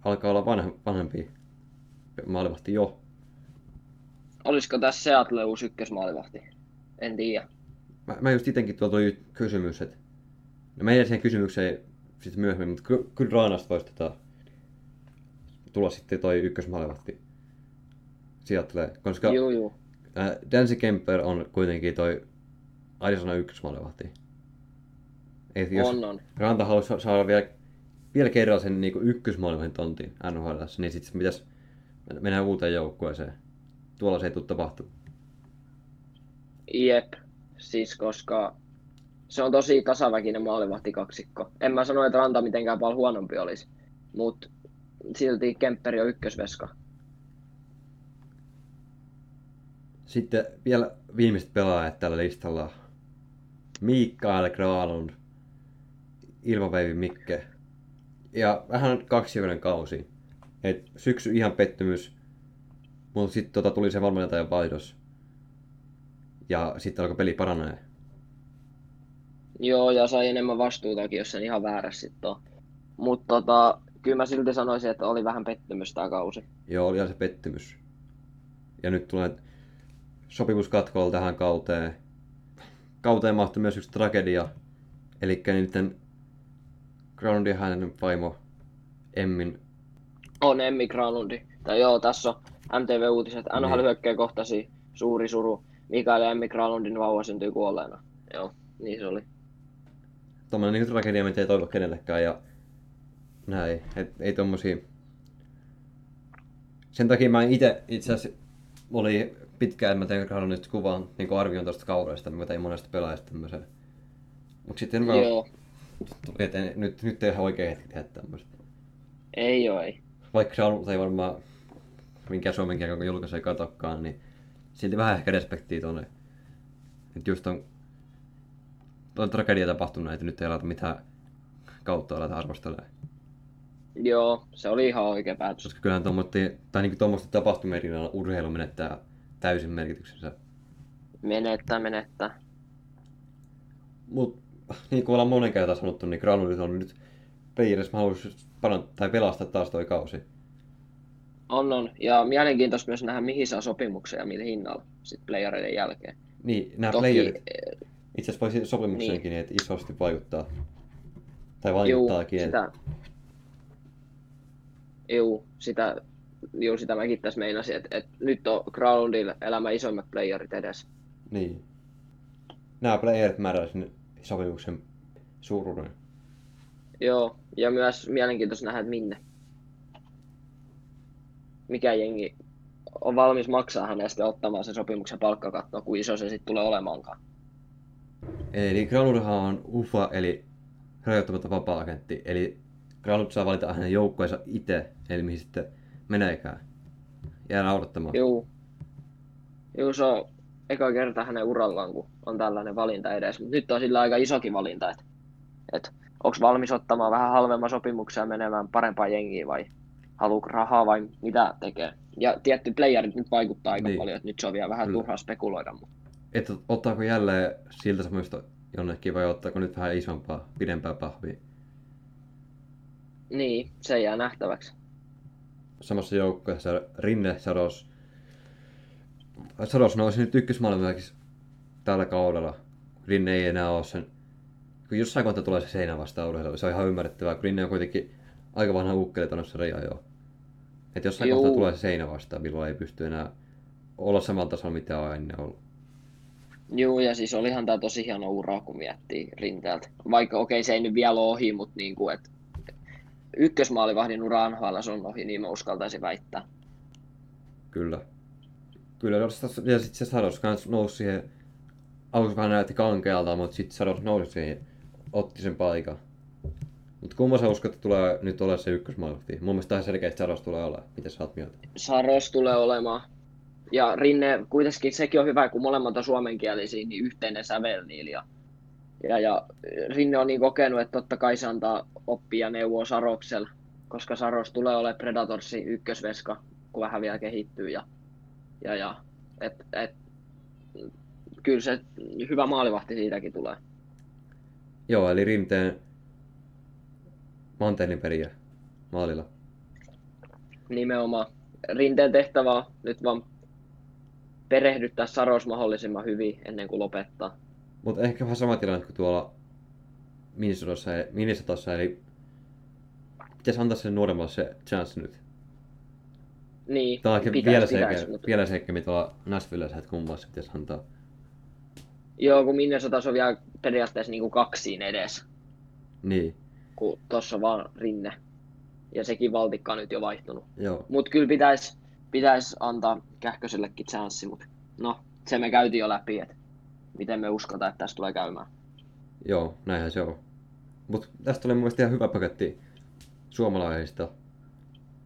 alkaa olla vanha, vanhempi maalivahti jo.
Olisiko tässä Seattle uusi ykkösmaalivahti? En tiedä.
Mä, mä just itenkin tuolla toi kysymys, että no meidän siihen kysymykseen sitten myöhemmin, mutta ky- kyllä Raanasta voisi tota, tulla sitten toi ykkösmaalivahti Seattle, koska
Juu, juu.
Äh, Dancy Kemper on kuitenkin toi Arizona ykkösmaalivahti. Et jos
On, on.
Ranta haluaisi sa- saada vielä, vielä kerran sen niin ykkösmaalivahdin tontin NHL, niin sitten pitäisi mennä uuteen joukkueeseen. Tuolla se ei tule tapahtumaan.
Jep. Siis koska se on tosi tasaväkinen maalivahti kaksikko. En mä sano, että Ranta mitenkään paljon huonompi olisi. Mutta silti Kempperi on ykkösveska.
Sitten vielä viimeiset pelaajat tällä listalla. Mikael Granlund, Ilmaveivi Mikke. Ja vähän kaksivuoden kausi. Et syksy ihan pettymys, mutta sitten tota tuli se valmentajan vaihdos. Ja sitten alkoi peli paranee.
Joo, ja sai enemmän vastuutakin, jos sen ihan väärässä sitten on. Mutta tota, kyllä mä silti sanoisin, että oli vähän pettymys tää kausi.
Joo, oli ihan se pettymys. Ja nyt tulee sopimuskatkolla tähän kauteen. Kauteen mahtui myös yksi tragedia. Eli niiden Groundin hänen vaimo Emmin.
On Emmi Granlundi. Tai joo, tässä on MTV-uutiset. NHL
Niin.
hyökkää kohtasi suuri suru. Mikael ja Emmi Granlundin vauva syntyi kuolleena. Joo, niin se oli.
Tuommoinen niin tragedia, mitä ei toivo kenellekään. Ja näin. Et, ei tommosia... Sen takia mä itse itse asiassa oli pitkään, että mä tein Groundista kuvan niin arvion tuosta kaudesta. Mä tein monesta pelaajasta tämmöisen. Mut sitten mä
Joo,
tuli, että en- nyt, nyt ei ihan oikea hetki tehdä tämmöistä.
ei oo, ei.
Vaikka se on, ei varmaan minkään Suomen kiekon julkaisu ei katokkaan, niin silti vähän ehkä respektiä tuonne. Että just on, on tragedia tapahtunut, että nyt ei aleta mitään kautta aleta arvostelemaan.
Joo, se oli ihan oikea päätös.
Koska kyllähän tuommoista, tai niin tuommoista tapahtumia urheilu menettää täysin merkityksensä.
Menettää, menettää.
Mut niin kuin ollaan monen kertaan sanottu, niin Granulit on nyt playerissa mahdollisuus parantaa tai pelastaa taas toi kausi.
On, on. Ja mielenkiintoista myös nähdä, mihin saa sopimuksia ja millä hinnalla sitten playereiden jälkeen.
Niin, nämä
Toki,
playerit
eh,
itse asiassa voisi sopimukseenkin niin. että isosti vaikuttaa. Tai vaikuttaakin.
juu, sitä, juu, sitä, juu, sitä mäkin tässä meinasin, että, että nyt on Groundilla elämä isoimmat playerit edessä.
Niin. Nämä playerit määrää sinne sopimuksen suuruuden.
Joo, ja myös mielenkiintoista nähdä, että minne. Mikä jengi on valmis maksaa hänestä ottamaan sen sopimuksen palkkakattoa, kuin iso se sitten tulee olemaankaan.
Eli Granulhan on UFA, eli rajoittamatta vapaa-agentti. Eli Granulut saa valita hänen joukkueensa itse, eli mihin sitten meneekään. Jää odottamaan.
Juu. Juu, se on eka kerta hänen urallaan, kun on tällainen valinta edes. Mutta nyt on sillä aika isokin valinta, että et, onko valmis ottamaan vähän halvemman sopimuksen ja menemään parempaan jengiin vai haluuko rahaa vai mitä tekee. Ja tietty playerit nyt vaikuttaa aika
Niin.
niin. paljon, että nyt se on vielä vähän
Kyllä.
turhaa spekuloida. Mutta
Että ottaako jälleen siltä semmoista jonnekin vai ottaako nyt vähän isompaa, pidempää pahvia.
niin, se jää nähtäväksi.
Samassa joukkueessa Rinne Saros. Saros nousi nyt ykkösmaailmaksi tällä kaudella. Rinne ei enää ole sen. Kun jossain kohtaa tulee se seinä vastaan urheilulla, se on ihan ymmärrettävää, kun Rinne on kuitenkin aika vanha ukkeli tuonne sarjaan jo. Että jossain
Juu.
kohtaa tulee se seinä vastaan, milloin ei pysty enää olla samalla tasolla, mitä on ennen ollut.
Joo, ja siis olihan tämä tosi hieno ura, kun miettii rinteeltä. Vaikka okei, se ei nyt vielä ole ohi, mutta niin kuin, et, ykkösmaalivahdin ura NHL on ohi, niin mä uskaltaisin väittää.
Kyllä. Kyllä, ja sitten se Saros kans nousi siihen, aluksi vähän näytti kankealta, mutta sitten Saros nousi siihen, otti sen paikan. Mutta kumma sä uskot, että tulee nyt ole se ykkösmaalivahti? Mun mielestä tähän selkeästi Saros tulee olla. Mitä sä oot mieltä?
Saros tulee olemaan. Ja Rinne, kuitenkin sekin on hyvä, kun molemmat on suomenkielisiä, niin yhteinen sävel niillä. Ja, ja, Rinne on niin kokenut, että totta kai se antaa oppia ja neuvoa Saroksella, koska Saros tulee olemaan Predatorsin ykkösveska, kun vähän vielä kehittyy. Ja, ja, ja et, et, kyllä se hyvä maalivahti siitäkin tulee.
Joo, eli Rinteen manteenin periä maalilla.
Nimenomaan. Rinteen tehtävä on nyt vaan perehdyttää Saros mahdollisimman hyvin ennen kuin lopettaa.
Mutta ehkä vähän sama tilanne kuin tuolla Minnesotassa, Minnesotassa eli pitäisi antaa sen nuoremmalle se chance nyt.
Niin,
Tämä on
pitäis,
vielä
pitäis,
se,
mutta-
vielä se, mitä tuolla Nashvillessä, että kummassa pitäisi antaa.
Joo, kun Minnesotassa on vielä periaatteessa niin kuin kaksi siinä edessä,
Niin,
kun tossa on vaan rinne. Ja sekin valtikka on nyt jo vaihtunut.
joo.
Mut kyllä pitäisi pitäis antaa Kähkösellekin chanssi, mut no, se me käytiin jo läpi, että miten me uskotaan, että tästä tulee käymään.
Joo, näinhän se on. Mutta tästä oli mun mielestä ihan hyvä paketti suomalaisista.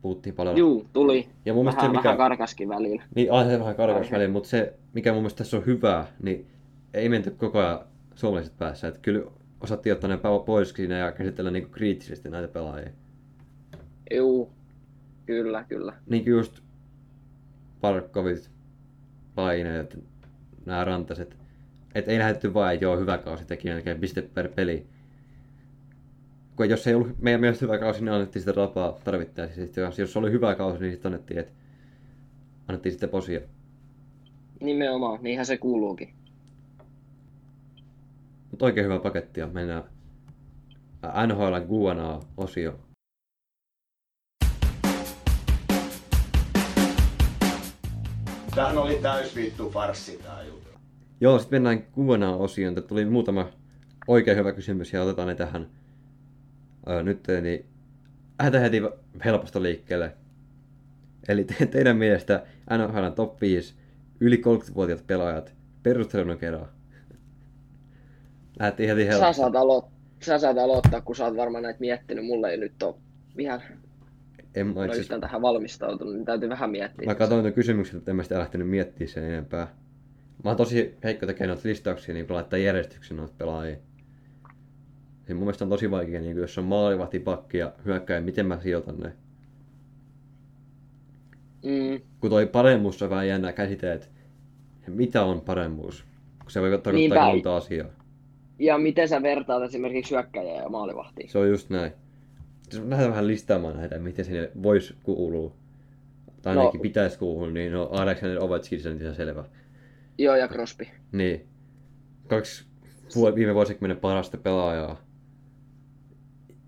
Puhuttiin paljon.
Juu, tuli.
Ja mun
Vähän,
se, mikä...
vähän karkaskin välillä.
Niin, aina se vähän karkas
Aihe.
väliin, mutta se, mikä mun mielestä tässä on hyvää, niin ei menty koko ajan suomalaiset päässä. Että kyllä osattiin ottaa ne pois siinä ja käsitellä niinku kriittisesti näitä pelaajia.
Juu, kyllä, kyllä.
Niin just Parkkovit, Paineet, nämä rantaset. Että ei lähdetty vaan, että joo, hyvä kausi teki melkein piste per peli. Kun jos ei ollut meidän mielestä hyvä kausi, niin annettiin sitä rapaa tarvittaessa. Sitten jos, oli hyvä kausi, niin sitten annettiin, että annettiin sitten posia.
Nimenomaan, niinhän se kuuluukin.
Mutta oikein hyvä paketti ja mennään NHL Guanaa-osio.
Tämähän oli täys vittu farssi tää.
Joo, sitten mennään Guanaa-osioon. Tää tuli muutama oikein hyvä kysymys ja otetaan ne tähän öö, nyt. Niin lähdetään heti helposta liikkeelle. Eli te, teidän mielestä NHL top 5 yli 30-vuotiaat pelaajat perustelun kerran. Lähdettiin heti
Sä
helposta.
saat, alo- sä saat aloittaa, kun sä oot varmaan näitä miettinyt. Mulle ei nyt ole vielä
En, mä, itse
tähän valmistautunut, niin täytyy vähän miettiä.
Mä katsoin tuon kysymyksen, että en mä sitä lähtenyt miettimään sen enempää. Mä oon tosi heikko tekemään noita listauksia, niin laittaa järjestyksen noita pelaajia. Siis mun mielestä on tosi vaikea, niin jos on maalivahti, pakki ja hyökkäjä, miten mä sijoitan ne.
Mm,
Kun toi paremmuus on vähän jännä käsite, että mitä on paremmuus? Kun se voi tarkoittaa
Niinpä.
aika monta asiaa.
ja miten sä vertaat esimerkiksi hyökkäjää ja maalivahtia?
Se on just näin. Jos lähdetään vähän listaamaan näitä, miten sinne voisi kuulua, tai
No.
ainakin pitäisi kuulua, niin no Alexander Ovechkin se on ihan selvä.
Joo, ja Crosby.
Niin. Kaksi vuo- viime vuosikymmenen parasta pelaajaa.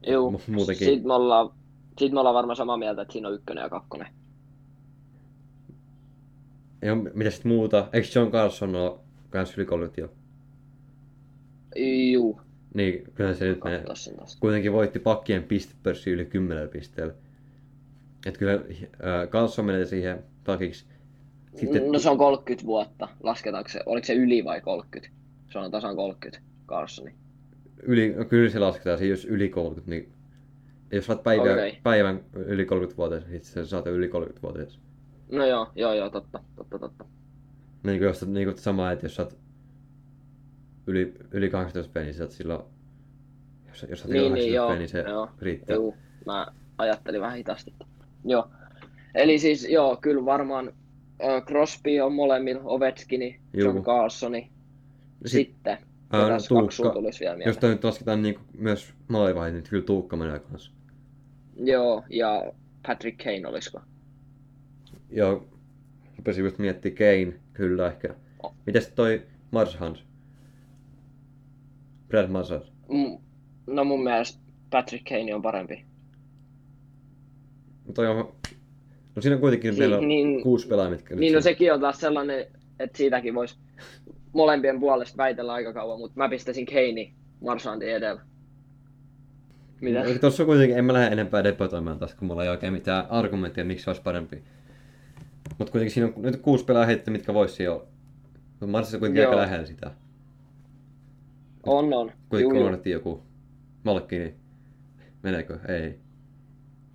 Joo,
Mu- muutenkin.
Sitten me, ollaan, sit me ollaan varmaan samaa mieltä, että siinä on ykkönen ja kakkonen.
Ja mitä sitten muuta? Eikö John Carlson ole kans yli 30 jo?
Juu,
Niin, kyllä se nyt menee. Kuitenkin voitti pakkien pistepörssi yli 10 pisteellä. Et kyllä äh, Carlson menee siihen pakiksi. Sitten
No se on 30 vuotta. Lasketaanko se, oliko se yli vai 30? Se on tasan 30, Carlsoni.
yli, no kyllä se lasketaan, siis jos yli 30, niin jos saat päivä,
Okei.
päivän yli 30-vuotias, niin sitten saat yli 30-vuotias.
No joo, joo, joo, totta, totta, totta.
Niin kuin, jos, niin kuin sama, että jos oot yli, yli 18 penniä, niin sä oot silloin, jos, jos sä oot yli
Niin,
18
niin, joo,
niin se
joo,
riittää.
Joo, mä ajattelin vähän hitaasti. Joo. Eli siis joo, kyllä varmaan Crosby on molemmilla, Ovechkini, John
Juu.
Carlsoni.
No Sit,
Sitten,
ää,
sun
Tuukka,
tulisi vielä
jos
mieleen.
toi nyt lasketaan niin myös maalivahdit, niin kyllä Tuukka menee kanssa.
Joo, ja Patrick Kane olisiko?
Joo, rupesin just miettimään Kane, kyllä ehkä.
Oh.
Mites toi Marshans? Brad Marshans.
Mm, No mun mielestä Patrick Kane on parempi.
No toi on... No siinä on kuitenkin meillä on
niin-
kuusi pelaajaa, mitkä
Niin no sekin on taas sellainen, että siitäkin voisi molempien puolesta väitellä aika kauan, mutta mä pistäisin Kane Marsantin edellä. Mitä?
No, Tuossa on kuitenkin, en mä lähde enempää debatoimaan taas, kun mulla ei oikein mitään argumenttia, miksi se olisi parempi. Mutta kuitenkin siinä on nyt kuusi pelaajaa heitetty, mitkä voisi olla. Mutta Marsissa kuitenkin
Joo.
aika lähellä sitä.
On, on.
Kuitenkin unohdettiin joku Malkkini. Meneekö? Ei.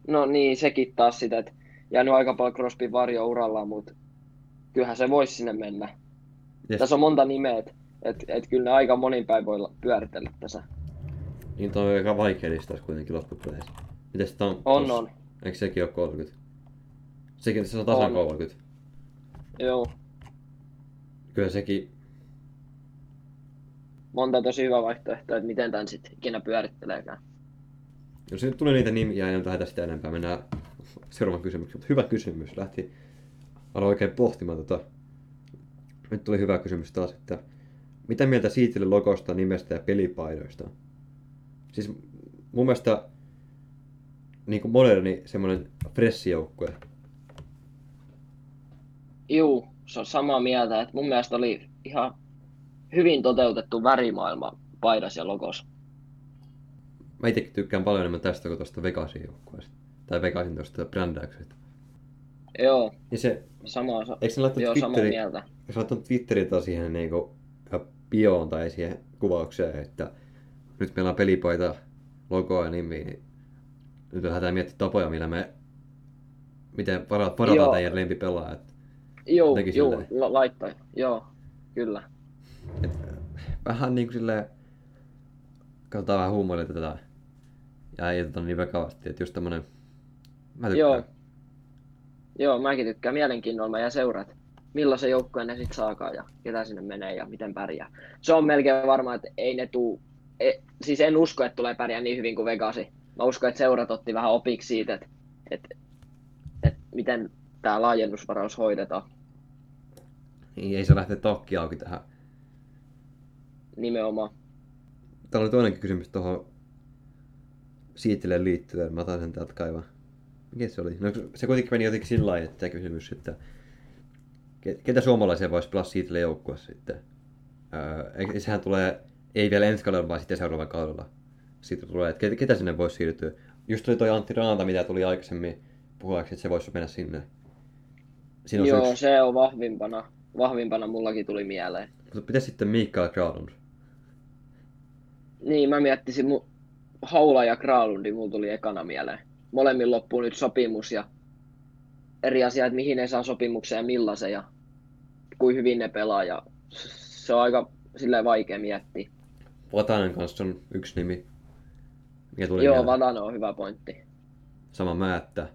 No niin, sekin taas sitä, että jäänyt aika paljon Crosbyn varjo urallaan, mutta kyllähän se voisi sinne mennä.
Yes.
Tässä on monta nimeä, että et, et kyllä ne aika monin päin voi pyöritellä tässä.
Niin toi on aika vaikea listaus kuitenkin loppupeleissä. Mites Stamkos?
On, on.
Eikö sekin ole 30? Sekin se on tasan
On.
30.
Joo.
Kyllä sekin,
Monta tosi hyvä vaihtoehtoa, että miten tämän sitten ikinä pyöritteleekään.
jos nyt tulee niitä nimiä, niin lähdetä sitä enempää. Mennään seuraavaan kysymykseen. Mutta hyvä kysymys. Lähti, aloin oikein pohtimaan tota. Nyt tuli hyvä kysymys taas, että mitä mieltä Siitille logosta, nimestä ja pelipaidoista? Siis mun mielestä niin kuin moderni semmoinen fressijoukkue.
Juu, se on samaa mieltä, että mun mielestä oli ihan hyvin toteutettu värimaailma paidas ja logos.
Mä itsekin tykkään paljon enemmän tästä kuin tuosta Vegasin joukkueesta. Tai Vegasin tuosta brändäyksestä.
Joo,
Niin se,
samaa, sa-
eikö se laittanut
joo, samaa
Twitteri,
mieltä.
laittanut taas siihen niinku bioon tai siihen kuvaukseen, että nyt meillä on pelipaita, logoa ja nimi, niin nyt lähdetään miettimään tapoja, millä me miten varataan
Joo.
teidän lempipelaajat.
Joo, joo, la- laittoi. Joo, kyllä.
Et, äh, vähän niin kuin silleen, katsotaan vähän huumorilla tätä ja ei oteta niin vakavasti, että just tämmönen, mä tykkään.
Joo. Joo, mäkin tykkään mielenkiinnolla. Mä jään seurat, millaisen joukkueen ne sit saakaan ja ketä sinne menee ja miten pärjää. Se on melkein varma, että ei ne tuu, e, siis en usko, että tulee pärjää niin hyvin kuin Vegasi. Mä uskon, että seurat otti vähän opiksi siitä, että, että, että miten tämä laajennusvaraus hoidetaan
Niin ei se lähteä takki auki tähän.
nimenomaan.
Täällä oli toinenkin kysymys tuohon Siitille liittyen. Mä otan sen täältä kaivaa. Mikä se oli? No, se kuitenkin meni jotenkin sillä lailla, että tämä kysymys, että ke- ketä suomalaisia voisi pelaa Siitille joukkueessa sitten? Öö, ei- sehän tulee, ei vielä ensi kaudella, vaan sitten seuraavalla kaudella. Sitten tulee, että ketä, sinne voisi siirtyä. Just tuli toi Antti Raanta, mitä tuli aikaisemmin puheeksi, että se voisi mennä sinne. Siinä on
Joo,
yksi,
se on vahvimpana. Vahvimpana mullakin tuli mieleen.
mutta pitäisi sitten Mikael Granlund.
Niin, mä miettisin, mu- Haula ja Kraalundi mulla tuli ekana mieleen. Molemmin loppuu nyt sopimus ja eri asia, että mihin ne saa sopimuksen ja millaisen ja kuin hyvin ne pelaa. Ja se on aika silleen vaikea miettiä.
Vatanen kanssa on yksi nimi. Mikä tuli
Joo,
mieleen.
Vadano on hyvä pointti.
Sama määttä.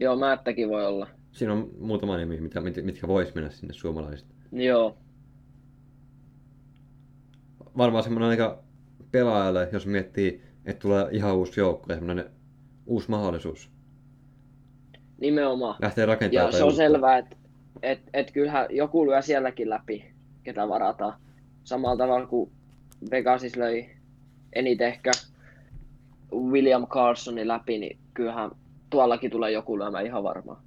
Joo, Määttäkin voi olla.
Siinä on muutama nimi, mitä, mit- mitkä vois mennä sinne suomalaiset.
Joo,
Varmaan semmoinen aika pelaajalle, jos miettii, että tulee ihan uusi joukko ja semmoinen uusi mahdollisuus.
nimenomaan.
Lähtee rakentamaan
Ja se on
uutta.
selvää, että et, et kyllähän joku lyö sielläkin läpi, ketä varataan. Samalla tavalla kuin Vegasis löi eniten ehkä William Carlsonin läpi, niin kyllähän tuollakin tulee joku lyömään ihan varmaan.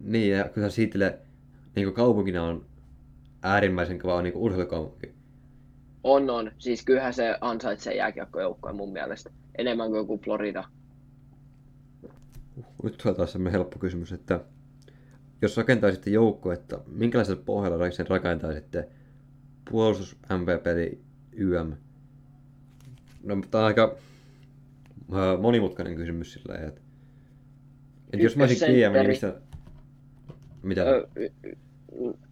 Niin, ja kyllä Siitille niin kaupunkina on äärimmäisen kova niin urheilukaupunki.
On, on. Siis kyllähän se ansaitsee jääkiekkojoukkoja mun mielestä. Enemmän kuin joku Florida.
Nyt tulee taas semmoinen helppo kysymys, että jos rakentaisitte joukko, että minkälaisella pohjalla sen rakentaisitte puolustus, MVP, YM? No, tämä on aika äh, monimutkainen kysymys sillä lailla, että, että jos mä olisin GM, niin mistä... Mitä?
Ö, y-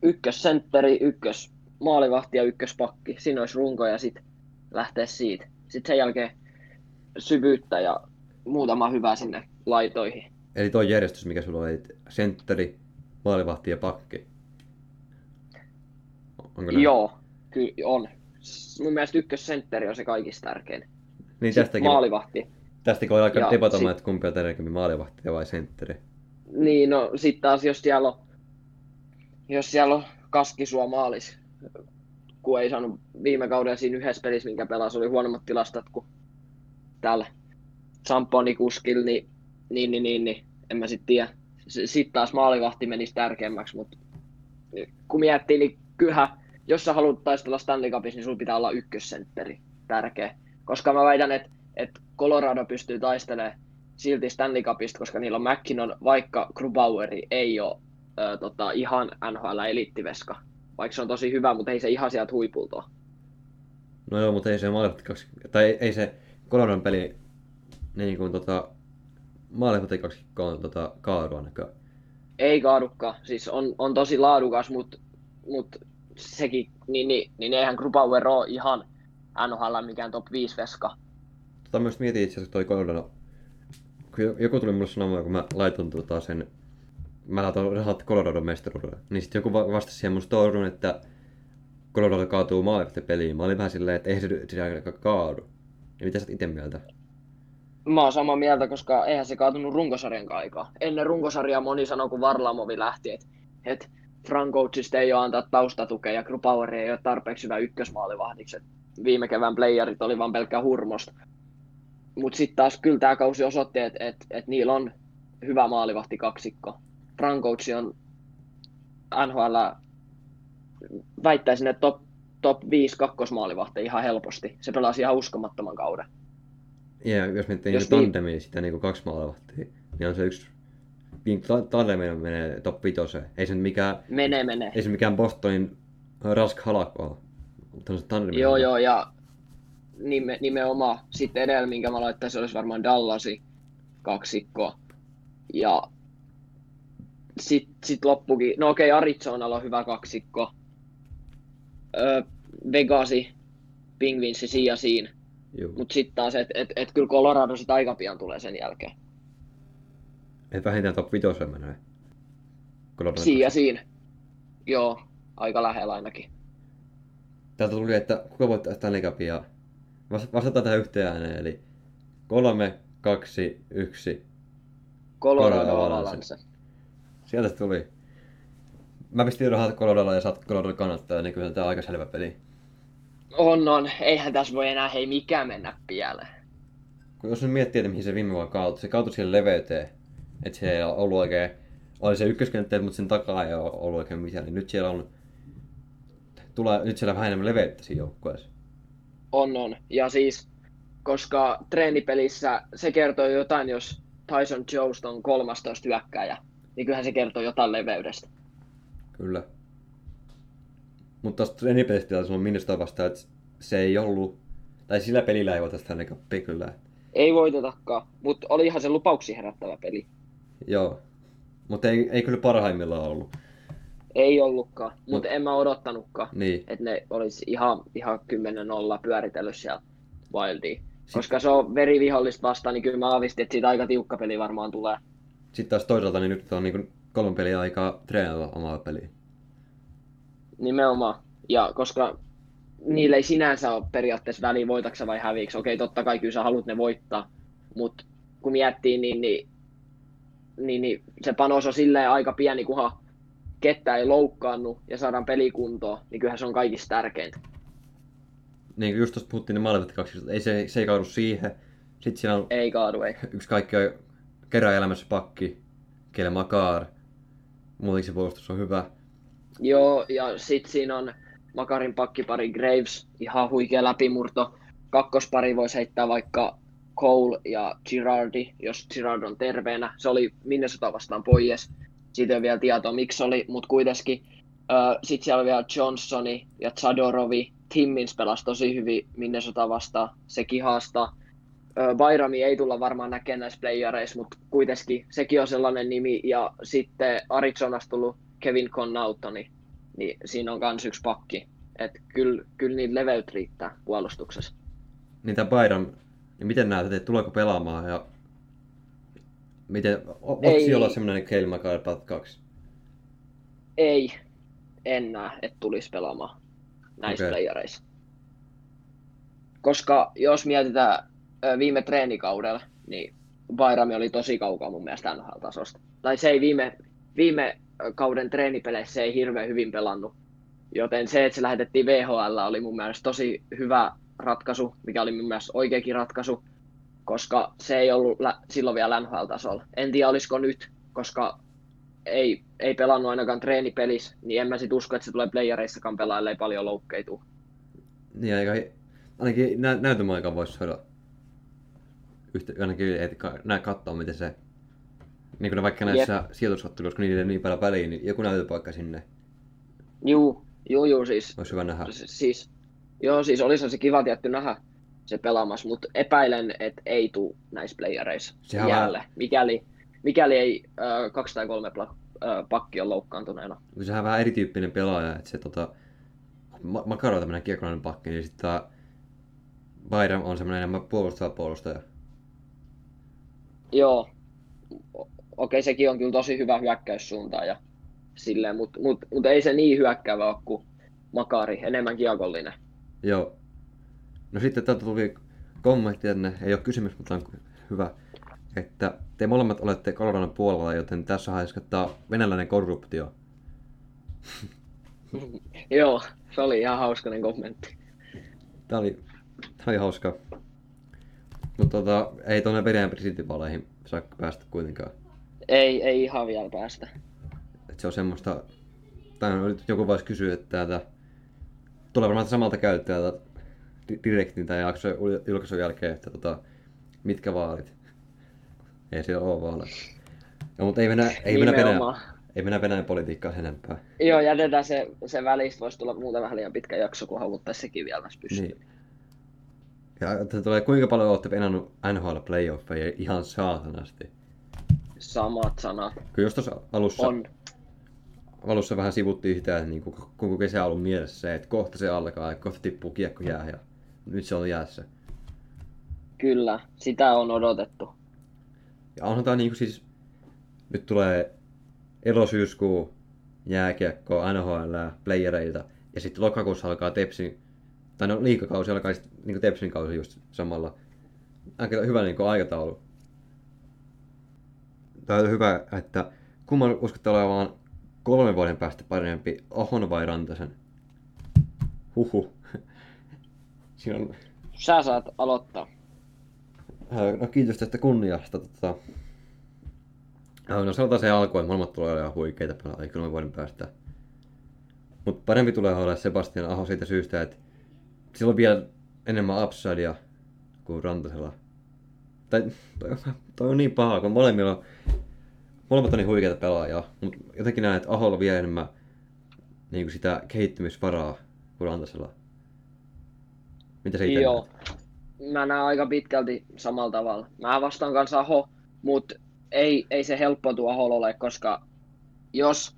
ykkössentteri, ykkös maalivahti ja ykköspakki. Siinä olisi runko ja sitten lähteä siitä. Sitten sen jälkeen syvyyttä ja muutama hyvä sinne laitoihin.
Eli tuo järjestys, mikä sulla oli, sentteri, maalivahti ja pakki. Onko näin?
Joo, kyllä on. Mun mielestä ykkössentteri on se kaikista tärkein.
Niin
Sitten
tästäkin,
maalivahti.
tästäkin voi alkaa
Ja
debatoimaan, että kumpi on tärkeämpi, maalivahti vai sentteri.
Niin, no sitten taas jos siellä on, jos siellä on Kaskisua maalis, kun ei saanut viime kaudella siinä yhdessä pelissä, minkä pelasi, oli huonommat tilastot kuin täällä Samponi kuskilla, niin, niin, niin, niin, niin en mä sitten tiedä. Sitten taas maalivahti menisi tärkeämmäksi, mutta kun miettii, niin kyllähän, jos sä haluat taistella Stanley Cupissa, niin sulla pitää olla ykkössentteri tärkeä. Koska mä väitän, että, että Colorado pystyy taistelemaan silti Stanley Cupista, koska niillä on McKinnon, vaikka Grubaueri ei ole ö, tota, ihan NHL-elittiveska. Vaikka se on tosi hyvä, mutta ei se ihan sieltä huipulta.
No joo, mutta ei se maalivahti kaksi, tai ei, ei se Coloradon peli niin kuin tota, maalivahti kaksi tota, kaadu ainakaan.
Ei kaadukaan. Siis on, on tosi laadukas, mutta mut sekin, niin, niin, niin eihän Grubauer ole ihan NHL mikään top 5 veska.
Tota myös mietin itse asiassa toi Colorado, joku tuli mulle sanomaan, kun mä laitoin tota sen mä laitan rahat Colorado mestaruudelle. Niin sitten joku va- vastasi siihen mun storyn, että Colorado kaatuu maalivahti peliin. Mä olin vähän silleen, että ei se sitä kaadu. Ja mitä sä itse mieltä?
Mä oon samaa mieltä, koska eihän se kaatunut runkosarjan aikaa. Ennen runkosarjaa moni sanoi, kun Varlamovi lähti, että et Frankoutsista ei ole antaa taustatukea ja Grubauer ei ole tarpeeksi hyvä ykkösmaalivahdiksi. Viime kevään playerit oli vaan pelkkä hurmosta. Mutta sitten taas kyllä tämä kausi osoitti, että et, et niillä on hyvä maalivahti kaksikko. Frankoutsi on NHL, väittäisin, että top, top 5 kakkosmaalivahti ihan helposti. Se pelasi ihan uskomattoman kauden.
Ja jos miettii
Jos
jos
niin-
tandemia sitä niin kaksi maalivahtia, niin on se yksi ta- tandemia menee top 5. Ei se nyt mikään,
Menee, menee.
ei se mikään Bostonin Rask Halak ole. Mutta on se tandemia.
Joo, joo, ja nime, nimenomaan sitten edellä, minkä mä laittaisin, olisi varmaan Dallasi kaksikko. Ja sitten sit loppukin, no okei, Arizonalla on hyvä kaksikko. Öö, Vegasi, Pingvinsi siinä siinä. Mutta sitten taas, että et, et kyllä Colorado sit aika pian tulee sen jälkeen.
Et vähintään top 5 menee. Colorado.
Siinä. Joo, aika lähellä ainakin.
Täältä tuli, että kuka voittaa Stanley Cupia. Vas- Vastataan tähän yhteen ääneen, eli 3, 2, 1.
Colorado
Colorado
Avalanche.
Sieltä se tuli. Mä pistin rahat Coloradolla ja saat Colorado kannattaa, niin kyllä tää on aika selvä peli.
On, on. Eihän tässä voi enää hei mikään mennä pieleen.
Kun jos nyt miettii, että mihin se viime vuonna kautui, se kautui siihen leveyteen. Että se ei ole ollut oikein, oli se ykköskenttä, mutta sen takaa ei ole ollut oikein mitään, niin nyt siellä on, tulee, nyt siellä vähän enemmän leveyttä siinä joukkueessa.
On, on. Ja siis, koska treenipelissä se kertoo jotain, jos Tyson Jost on 13 hyökkäjä, niin kyllähän se kertoo jotain leveydestä.
Kyllä. Mutta tuosta treenipelistä on Minnesota vastaan, että se ei ollut, tai sillä pelillä ei voita sitä ainakaan kyllä.
Ei voitetakaan, mutta olihan se lupauksia herättävä peli.
Joo. Mutta ei, ei kyllä parhaimmillaan ollut.
Ei ollutkaan, mutta en mä odottanutkaan,
Niin.
että ne olisi ihan, ihan 10-0 pyöritellyt siellä Wildiin. Koska se on verivihollista vastaan, niin kyllä mä aavistin, että siitä aika tiukka peli varmaan tulee.
Sitten taas toisaalta niin nyt on niin kolme peliä aikaa treenata omaa peliä.
Nimenomaan. Ja koska niillä ei sinänsä ole periaatteessa väliä voitaksa vai häviiksi. Okei, totta kai kyllä sä haluat ne voittaa, mutta kun miettii, niin, niin, niin, niin se panos on silleen aika pieni, kunhan kettä ei loukkaannu ja saadaan pelikuntoon, niin kyllähän se on kaikista tärkeintä.
Niin kuin just tuosta puhuttiin ne maalivahti kaksi, ei se, se ei kaadu siihen. Sitten siellä on
Ei kaadu, ei.
yksi kaikki kerran elämässä pakki, Kele Makar. Muutenkin se puolustus on hyvä.
Joo, ja sit siinä on Makarin pakkipari Graves, ihan huikea läpimurto. Kakkospari voisi heittää vaikka Cole ja Girardi, jos Girard on terveenä. Se oli Minnesota vastaan pois. Siitä ei ole vielä tietoa, miksi oli, mutta kuitenkin. Sitten siellä on vielä Johnsoni ja Zadorovi. Timmins pelasi tosi hyvin Minnesota vastaan. Sekin haastaa. Ö, Bayrami ei tulla varmaan näkemään näissä playareissa, mutta kuitenkin sekin on sellainen nimi. Ja sitten Arizonasta tullut Kevin Connautoni, niin siinä on kans yksi pakki. Et kyllä, kyllä niin leveyt riittää puolustuksessa.
Niin tämä Byron, niin miten näet, että tuleeko pelaamaan ja miten, o- voiko
Ei.
siellä semmoinen Kale Pat 2?
Ei, en näe, että tulisi pelaamaan näissä okay. playereissa. Koska jos mietitään viime treenikaudella, niin Bayrami oli tosi kaukaa mun mielestä NHL-tasosta. Tai se ei viime, viime kauden treenipeleissä ei hirveän hyvin pelannut. Joten se, että se lähetettiin VHL oli mun mielestä tosi hyvä ratkaisu, mikä oli mun mielestä oikeakin ratkaisu, koska se ei ollut lä- silloin vielä NHL-tasolla. En tiedä olisiko nyt, koska ei, ei pelannut ainakaan treenipelissä, niin en mä sit usko, että se tulee playereissakaan pelaa, ellei paljon loukkeituu.
Niin aika, ainakin nä, näytömaikaan voisi saada yhtä, ainakin et, ka, nää katsoa miten se niin kuin ne vaikka näissä sijoituskatteluissa, kun niillä ei niin paljon väliä, niin joku näytöpaikka sinne
Juu, juu, juu siis,
olisi hyvä nähdä.
S- siis, joo, siis olisi se kiva tietty nähdä se pelaamassa, mutta epäilen, että ei tule näissä playereissa
Sehän
jälleen, mikäli, mikäli ei ö, kaksi tai kolme pla, ö, pakki on loukkaantuneena.
Sehän on vähän erityyppinen pelaaja, että se tota, Ma- Makaro on tämmönen kiekollinen pakki, niin sitten Byron on semmoinen enemmän puolustava puolustaja.
Joo, okei sekin on kyllä tosi hyvä hyökkäyssuunta ja silleen, mutta mut, mut ei se niin hyökkäävä ole kuin Makari, enemmän kiekollinen.
Joo. No sitten täältä tuli kommentti tänne, ei ole kysymys, mutta on hyvä, että te molemmat olette Coloradon puolella, joten tässä haiskattaa venäläinen korruptio. *laughs*
Joo, se oli ihan hauskainen kommentti.
Tää oli, tää oli hauska. Mutta tota, ei tuonne Venäjän presidentinvaaleihin saa päästä kuitenkaan.
Ei, ei ihan vielä päästä.
Et se on semmoista, tai nyt joku voisi kysyä, että täältä tulee varmaan samalta käyttäjältä di- direktin tai jakson julkaisun jälkeen, että tota, mitkä vaalit. Ei siellä ole vaaleja. No, mutta ei mennä, ei mennä, Venäjän, ei mennä Venäjän politiikkaan sen enempää.
Joo, jätetään se, se välistä, voisi tulla muuten vähän liian pitkä jakso, kun haluttaisiin sekin vielä pystyä.
Niin. Ja että tulee, kuinka paljon olette venannut NHL playoffeja ihan saatanasti.
Samat sanat.
Kyllä jos tuossa alussa,
On.
alussa vähän sivuttiin sitä, että niin kuin koko kesä on ollut mielessä se, että kohta se alkaa ja kohta tippuu kiekko jää ja nyt se on jäässä.
Kyllä, sitä on odotettu.
Ja onhan tää niinku siis, nyt tulee elosyyskuu, jääkiekko, NHL, playereita, ja sitten lokakuussa alkaa Tepsin, tai no liikakausi alkaa sitten niinku Tepsin kausi just samalla. Aika hyvä niinku aikataulu. Tää on hyvä, että kumman uskotte olevan kolmen vuoden päästä parempi, Ahon vai Rantasen? Huhu. *laughs* Siinä on
Sä saat aloittaa.
No kiitos tästä kunniasta. Tota... No sanotaan se alkuun, että molemmat tulee olemaan huikeita pelaajia kolmen vuoden päästä. Mutta parempi tulee olla Sebastian Aho siitä syystä, että sillä on vielä enemmän upsidea kuin Rantasella. Tai toi, on- toi on niin paha, kun molemmilla on, molemmat on niin huikeita pelaajia, mutta jotenkin näen, että Aholla vielä enemmän niin kuin sitä kehittymisvaraa kuin Rantasella. Mitä se itse
Joo. Mä näen aika pitkälti samalla tavalla. Mä vastaan kanssa Aho, mutta ei, ei se helppo Aholla ole, koska jos,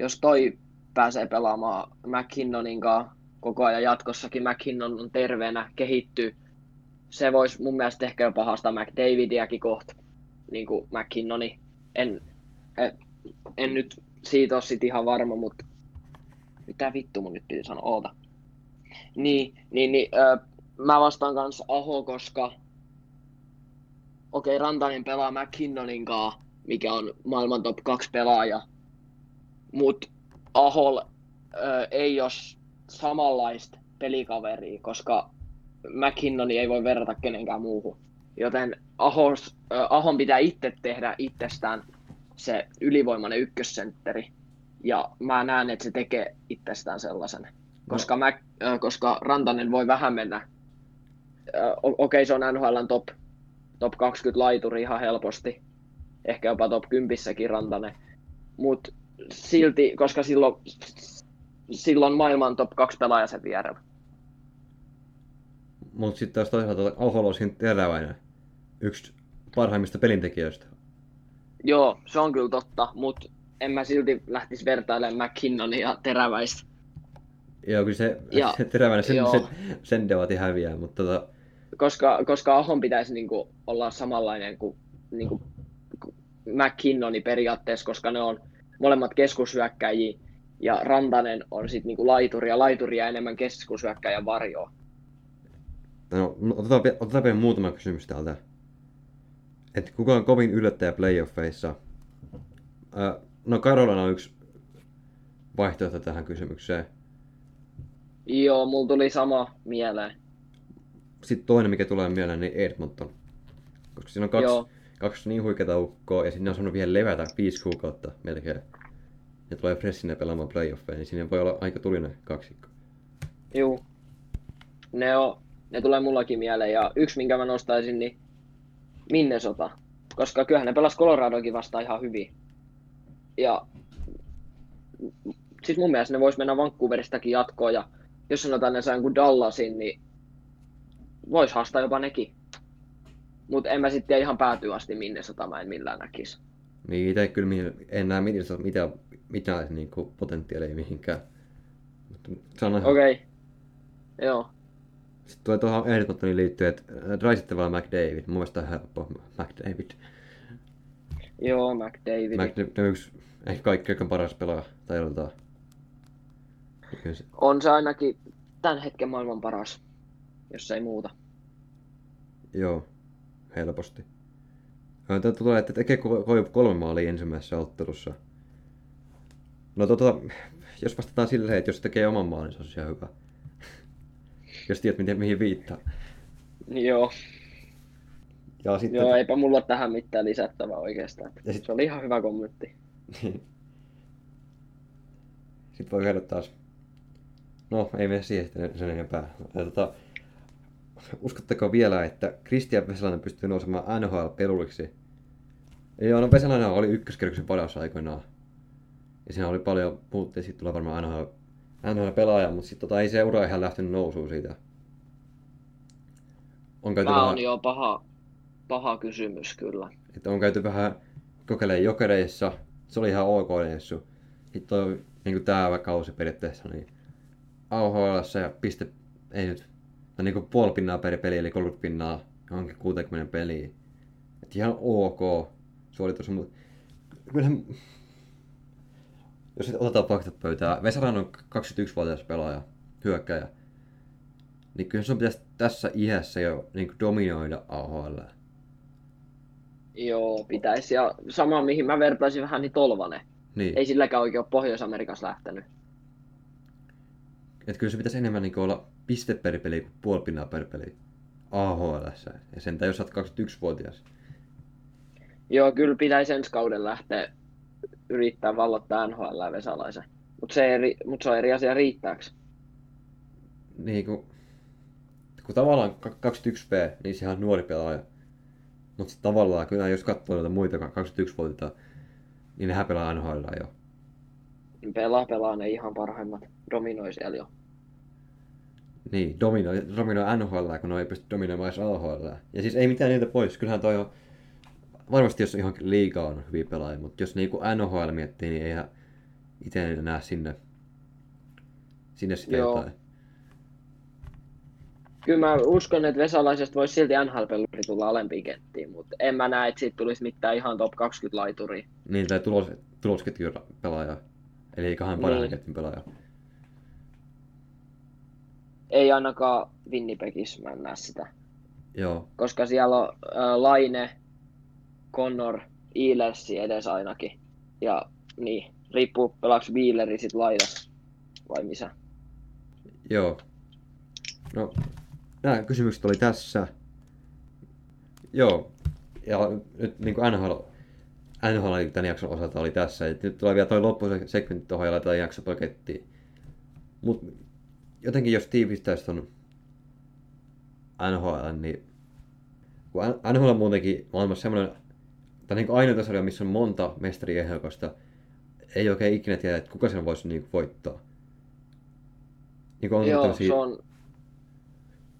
jos toi pääsee pelaamaan McKinnonin kanssa koko ajan jatkossakin, McKinnon on terveenä, kehittyy, se voisi mun mielestä ehkä jopa haastaa McDavidiäkin kohta, niin kuin McKinnoni. En, en, en nyt siitä ole sit ihan varma, mutta mitä vittu mun nyt piti sanoa, oota. Niin, niin, niin ö, mä vastaan kanssa Aho, koska okei, Rantanen pelaa McKinnonin kanssa, mikä on maailman top 2 pelaaja, mutta Ahol ö, ei ole samanlaista pelikaveria, koska McKinnoni ei voi verrata kenenkään muuhun. Joten Ahos, Ahon pitää itse tehdä itsestään se ylivoimainen ykkössentteri. Ja mä näen, että se tekee itsestään sellaisen. Koska, mä, koska Rantanen voi vähän mennä. Okei, se on NHLn top, top 20 laituri ihan helposti. Ehkä jopa top 10 Rantanen. Mutta silti, koska silloin, silloin maailman top 2 pelaaja sen vierellä.
Mutta sitten taas toisaalta siinä teräväinen. Yksi parhaimmista pelintekijöistä.
Joo, se on kyllä totta, mutta en mä silti lähtisi vertailemaan McKinnonia ja teräväistä.
Joo, kyllä se,
Ja-
se teräväinen sen,
joo.
sen, sen debatti häviää, mutta tota,
koska, koska Ahon pitäisi niinku olla samanlainen kuin niinku, McKinnoni periaatteessa, koska ne on molemmat keskushyökkäjiä ja Rantanen on sitten niinku laituri ja laituria enemmän keskushyökkäjän varjoa.
no, no, otetaan, vie- otetaan vielä muutama kysymys täältä. Että kuka on kovin yllättäjä playoffeissa? Äh, no Karolana on yksi vaihtoehto tähän kysymykseen.
Joo, mulla tuli sama mieleen.
Sitten toinen, mikä tulee mieleen, niin Edmonton. Koska siinä on kaksi,
Joo.
kaksi niin huikeata ukkoa ja sinne on saanut vielä levätä viisi kuukautta melkein. Ja tulee freshinä pelaamaan playoffeja, niin siinä voi olla aika tulinen kaksikko.
Juu. Ne, on, ne tulee mullakin mieleen. Ja yksi, minkä mä nostaisin, niin Minnesota. Koska kyllähän ne pelas Coloradokin vastaan ihan hyvin. Ja siis mun mielestä ne vois mennä Vancouveristakin jatkoon. Ja jos sanotaan ne saa jonkun Dallasin, niin vois haastaa jopa nekin. Mutta en mä sitten ihan päätyä asti Minnesota mä en millään näkisi.
Niin itse kyllä en näe mitään, mitään, mitään niin kuin potentiaalia mihinkään. Mutta se on ihan...
Okei. Okay. Joo.
Sitten tulee tuohon Edmontonin liittyen, että Dreisaitl vai McDavid. Mun mielestä on helppo McDavid.
Joo, McDavid.
McDavid on yksi ehkä kaikkein paras pelaaja se-
On se ainakin tämän hetken maailman paras, jos ei muuta.
Joo, helposti. Täältä tulee, että tekee ko- ko- kolme maalia ensimmäisessä ottelussa. No tota, jos vastataan silleen, että jos tekee oman maalin, se olisi ihan hyvä. jos tiedät, miten, mihin viittaa.
Joo,
Ja sitten,
joo, eipä mulla tähän mitään lisättävää oikeastaan.
Ja sit-
Se oli ihan hyvä kommentti. *laughs*
sitten voi käydä taas. No, ei mene siihen sitten sen enempää. Ja Tota, uskotteko vielä, että Kristian Vesalainen pystyy nousemaan NHL-peluriksi? Joo, no Vesalainen oli ykköskerroksen paras aikoinaan. Ja siinä oli paljon, puhuttiin, että siitä tulee varmaan NHL, NHL-pelaaja, mutta sitten tota, ei se ura ihan lähtenyt nousuun siitä. On käyty,
Tämä
vähän,
on jo paha, paha kysymys kyllä.
että on käyty vähän kokeilemaan jokereissa. Se oli ihan ok reissu. Sitten on niin tämä kausi periaatteessa, niin AHL ja piste, ei nyt, tai niin kuin puoli pinnaa per peli, eli 30 pinnaa johonkin 60 peliin. Et ihan ok suoritus, mutta kyllähän, jos nyt otetaan faktat pöytään, Vesaran on 21-vuotias pelaaja, hyökkäjä, niin kyllä sun pitäisi tässä iässä jo niin kuin dominoida AHL.
Joo, pitäisi. Ja sama, mihin mä vertaisin vähän, niin Tolvanen.
Niin.
Ei silläkään oikein ole Pohjois-Amerikassa lähtenyt.
Että kyllä se pitäisi enemmän niin olla piste per peli kuin puoli pinnaa per peli AHL. Ja sen jos sä oot 21-vuotias.
Joo, kyllä pitäisi ensi kauden lähteä yrittää vallottaa NHL Vesalaisen. Mutta se, eri, mut se on eri asia riittääkö.
Niin kuin, kun tavallaan ka- 21V, niin sehän on nuori pelaaja. Mutta sitten tavallaan kyllä jos katsoo noita muita 21-vuotiaita, niin nehän pelaa NHL jo.
Pelaa, pelaa ne ihan parhaimmat. Dominoi siellä jo.
Niin, dominoi, dominoi NHL, kun ne ei pysty dominoimaan edes AHL. Ja siis ei mitään niitä pois, kyllähän toi on... Varmasti jos ihan liigaa on hyviä pelaajia, mutta jos niinku NHL miettii, niin eihän itse näe sinne, sinne sitä
Joo.
jotain.
Kyllä mä uskon, että Vesalaisesta voisi silti NHL-peluri tulla alempiin kettiin, mutta en mä näe, että siitä tulisi mitään ihan top 20 laituria.
Niin, tai tulos, tulosketjun pelaaja. Eli kahden parhaan
Niin.
ketjun pelaaja.
Ei ainakaan Winnipegissä mä en näe sitä.
Joo,
Koska siellä on äh, Laine, Connor, Ealersi edes ainakin. Ja niin, riippuu pelaaks Wheeleri sit laidassa vai missä.
joo. No, nämä kysymykset oli tässä. Joo, ja nyt niin NHL, NHL tämän jakson osalta oli tässä. Et nyt tulee vielä toi loppusegmentti tuohon ja laitetaan jakso pakettiin. Mut jotenkin jos tiivistäisi ton NHL, niin kun NHL on muutenkin maailmassa semmoinen, tai niin ainoa sarja, missä on monta mestariehdokasta, ei oikein ikinä tiedä, että kuka sen voisi niin voittaa. Niin kuin on
Joo,
tämmösiä-
se on...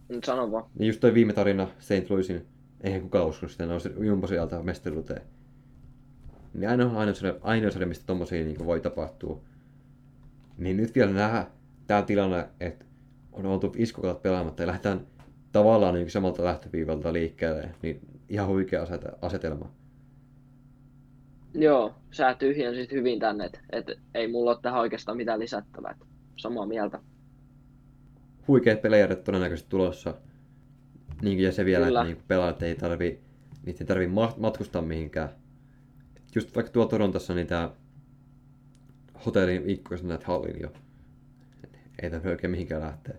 Nyt sano vaan.
niin just toi viime tarina St. Louisin, eihän kukaan uskonut sitä, nousi jumbo sieltä mestaruuteen. Niin ainoa, ainoa, sarja, ainoa sarja, mistä tommosia niin voi tapahtua. Niin nyt vielä nähdä tää tilanne, että on oltu iskukaudet pelaamatta ja lähdetään tavallaan niin samalta lähtöviivalta liikkeelle, niin ihan huikea asete- asetelma.
Joo, sä tyhjensit hyvin tänne, että et ei mulla ole tähän oikeastaan mitään lisättävää. et Samaa mieltä.
Huikeat pelaajat todennäköisesti tulossa. Niin, ja se vielä,
Kyllä.
että niin pelaajat ei tarvi, niitä ei tarvi ma- matkustaa mihinkään. Just vaikka tuolla Torontossa, niin tää hotellin ikkunasta näet hallin jo. Ei tarvitse oikein mihinkään lähteä.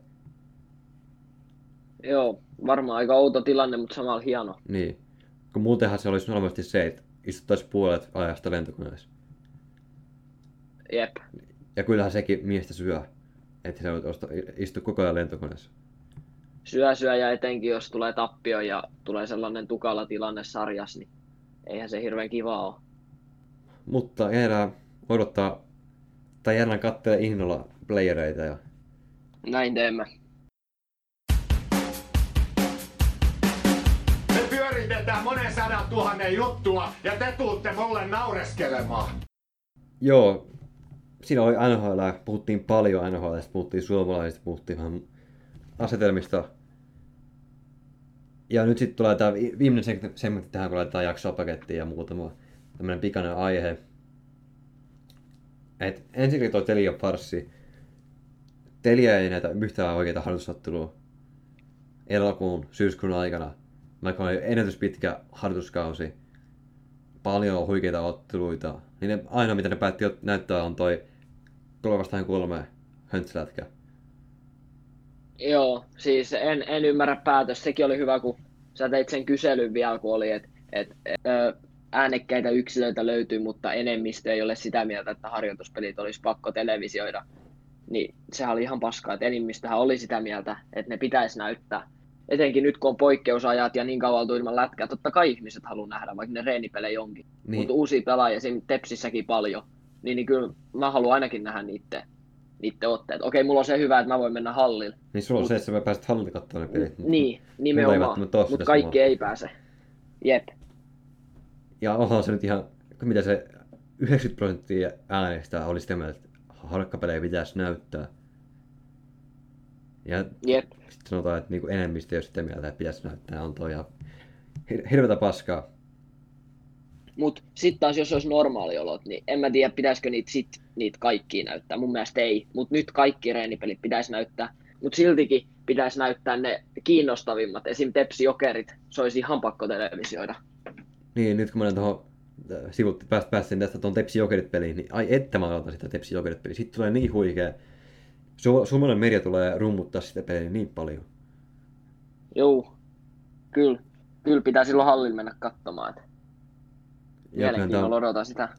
Joo, varmaan aika outo tilanne, mutta samalla hieno.
Niin. Kun muutenhan se olisi normaalisti se, että istuttaisiin puolet ajasta lentokoneessa.
Jep.
Ja kyllähän sekin miestä syö. Että se osta, istu koko ajan lentokoneessa.
Syö syö ja etenkin jos tulee tappio ja tulee sellainen tukala tilanne sarjas, niin eihän se hirveän kiva ole.
Mutta jäädään odottaa, tai jäädään katselemaan innolla playereita ja
Näin teemme.
Pyöritetään monen sadan tuhannen juttua ja te tuutte mulle naureskelemaan.
Joo, siinä oli NHL, puhuttiin paljon NHL, puhuttiin suomalaisista, puhuttiin vähän asetelmista. Ja nyt sitten tulee tämä viimeinen seg- segmentti tähän, kun laitetaan jaksoa pakettiin ja muutama tämmönen pikainen aihe. Et ensinnäkin toi Telia farssi. Telia ei näitä yhtään oikeita harjoitusottelua elokuun, syyskuun aikana. Vaikka oli ennätyspitkä harjoituskausi. Paljon huikeita otteluita. Niin ne, ainoa mitä ne päätti näyttää on toi kolme vastaan kolme höntsälätkä.
Joo, siis en, en ymmärrä päätös. Sekin oli hyvä, kun sä teit sen kyselyn vielä, kun oli, että et, et, äänekkäitä yksilöitä löytyy, mutta enemmistö ei ole sitä mieltä, että harjoituspelit olisi pakko televisioida. Niin sehän oli ihan paskaa, että enemmistöhän oli sitä mieltä, että ne pitäisi näyttää. Etenkin nyt, kun on poikkeusajat ja niin kauan ilman lätkää, totta kai ihmiset haluaa nähdä, vaikka ne reenipelejä onkin. Niin. Mutta uusia pelaajia, siinä Tepsissäkin paljon, niin, niin kyllä mä haluan ainakin nähdä niiden niiden otteet. Okei, mulla on se hyvä, että mä voin mennä hallille.
Niin sulla on mut, se, että sä pääset hallille katsomaan ne pelit.
Niin, nimenomaan. Mutta kaikki ei pääse. Jep.
Ja onhan se nyt ihan, mitä se 90 prosenttia äänestä oli sitä mieltä, että harkkapelejä pitäisi näyttää. Ja
Jep.
sitten sanotaan, että niinku enemmistö ei ole sitä mieltä, että pitäisi näyttää, on toi ihan hirveätä paskaa.
Mutta sitten taas, jos olisi normaaliolot, niin en mä tiedä, pitäisikö niitä sit niitä kaikkia näyttää. Mun mielestä ei, mutta nyt kaikki reenipelit pitäisi näyttää. Mutta siltikin pitäisi näyttää ne kiinnostavimmat. Esim. Tepsi Jokerit, se olisi ihan pakko televisioida.
Niin, nyt kun mä tuohon äh, sivut, pääst, päästin tästä tuon Tepsi Jokerit peliin, niin ai että mä sitä Tepsi Jokerit peliä. Sitten tulee niin huikea. Su- Suomalainen media tulee rummuttaa sitä peliä niin paljon.
Joo, kyllä. Kyllä pitää silloin hallin mennä katsomaan. Että Mielenkiinnolla on... odotan sitä.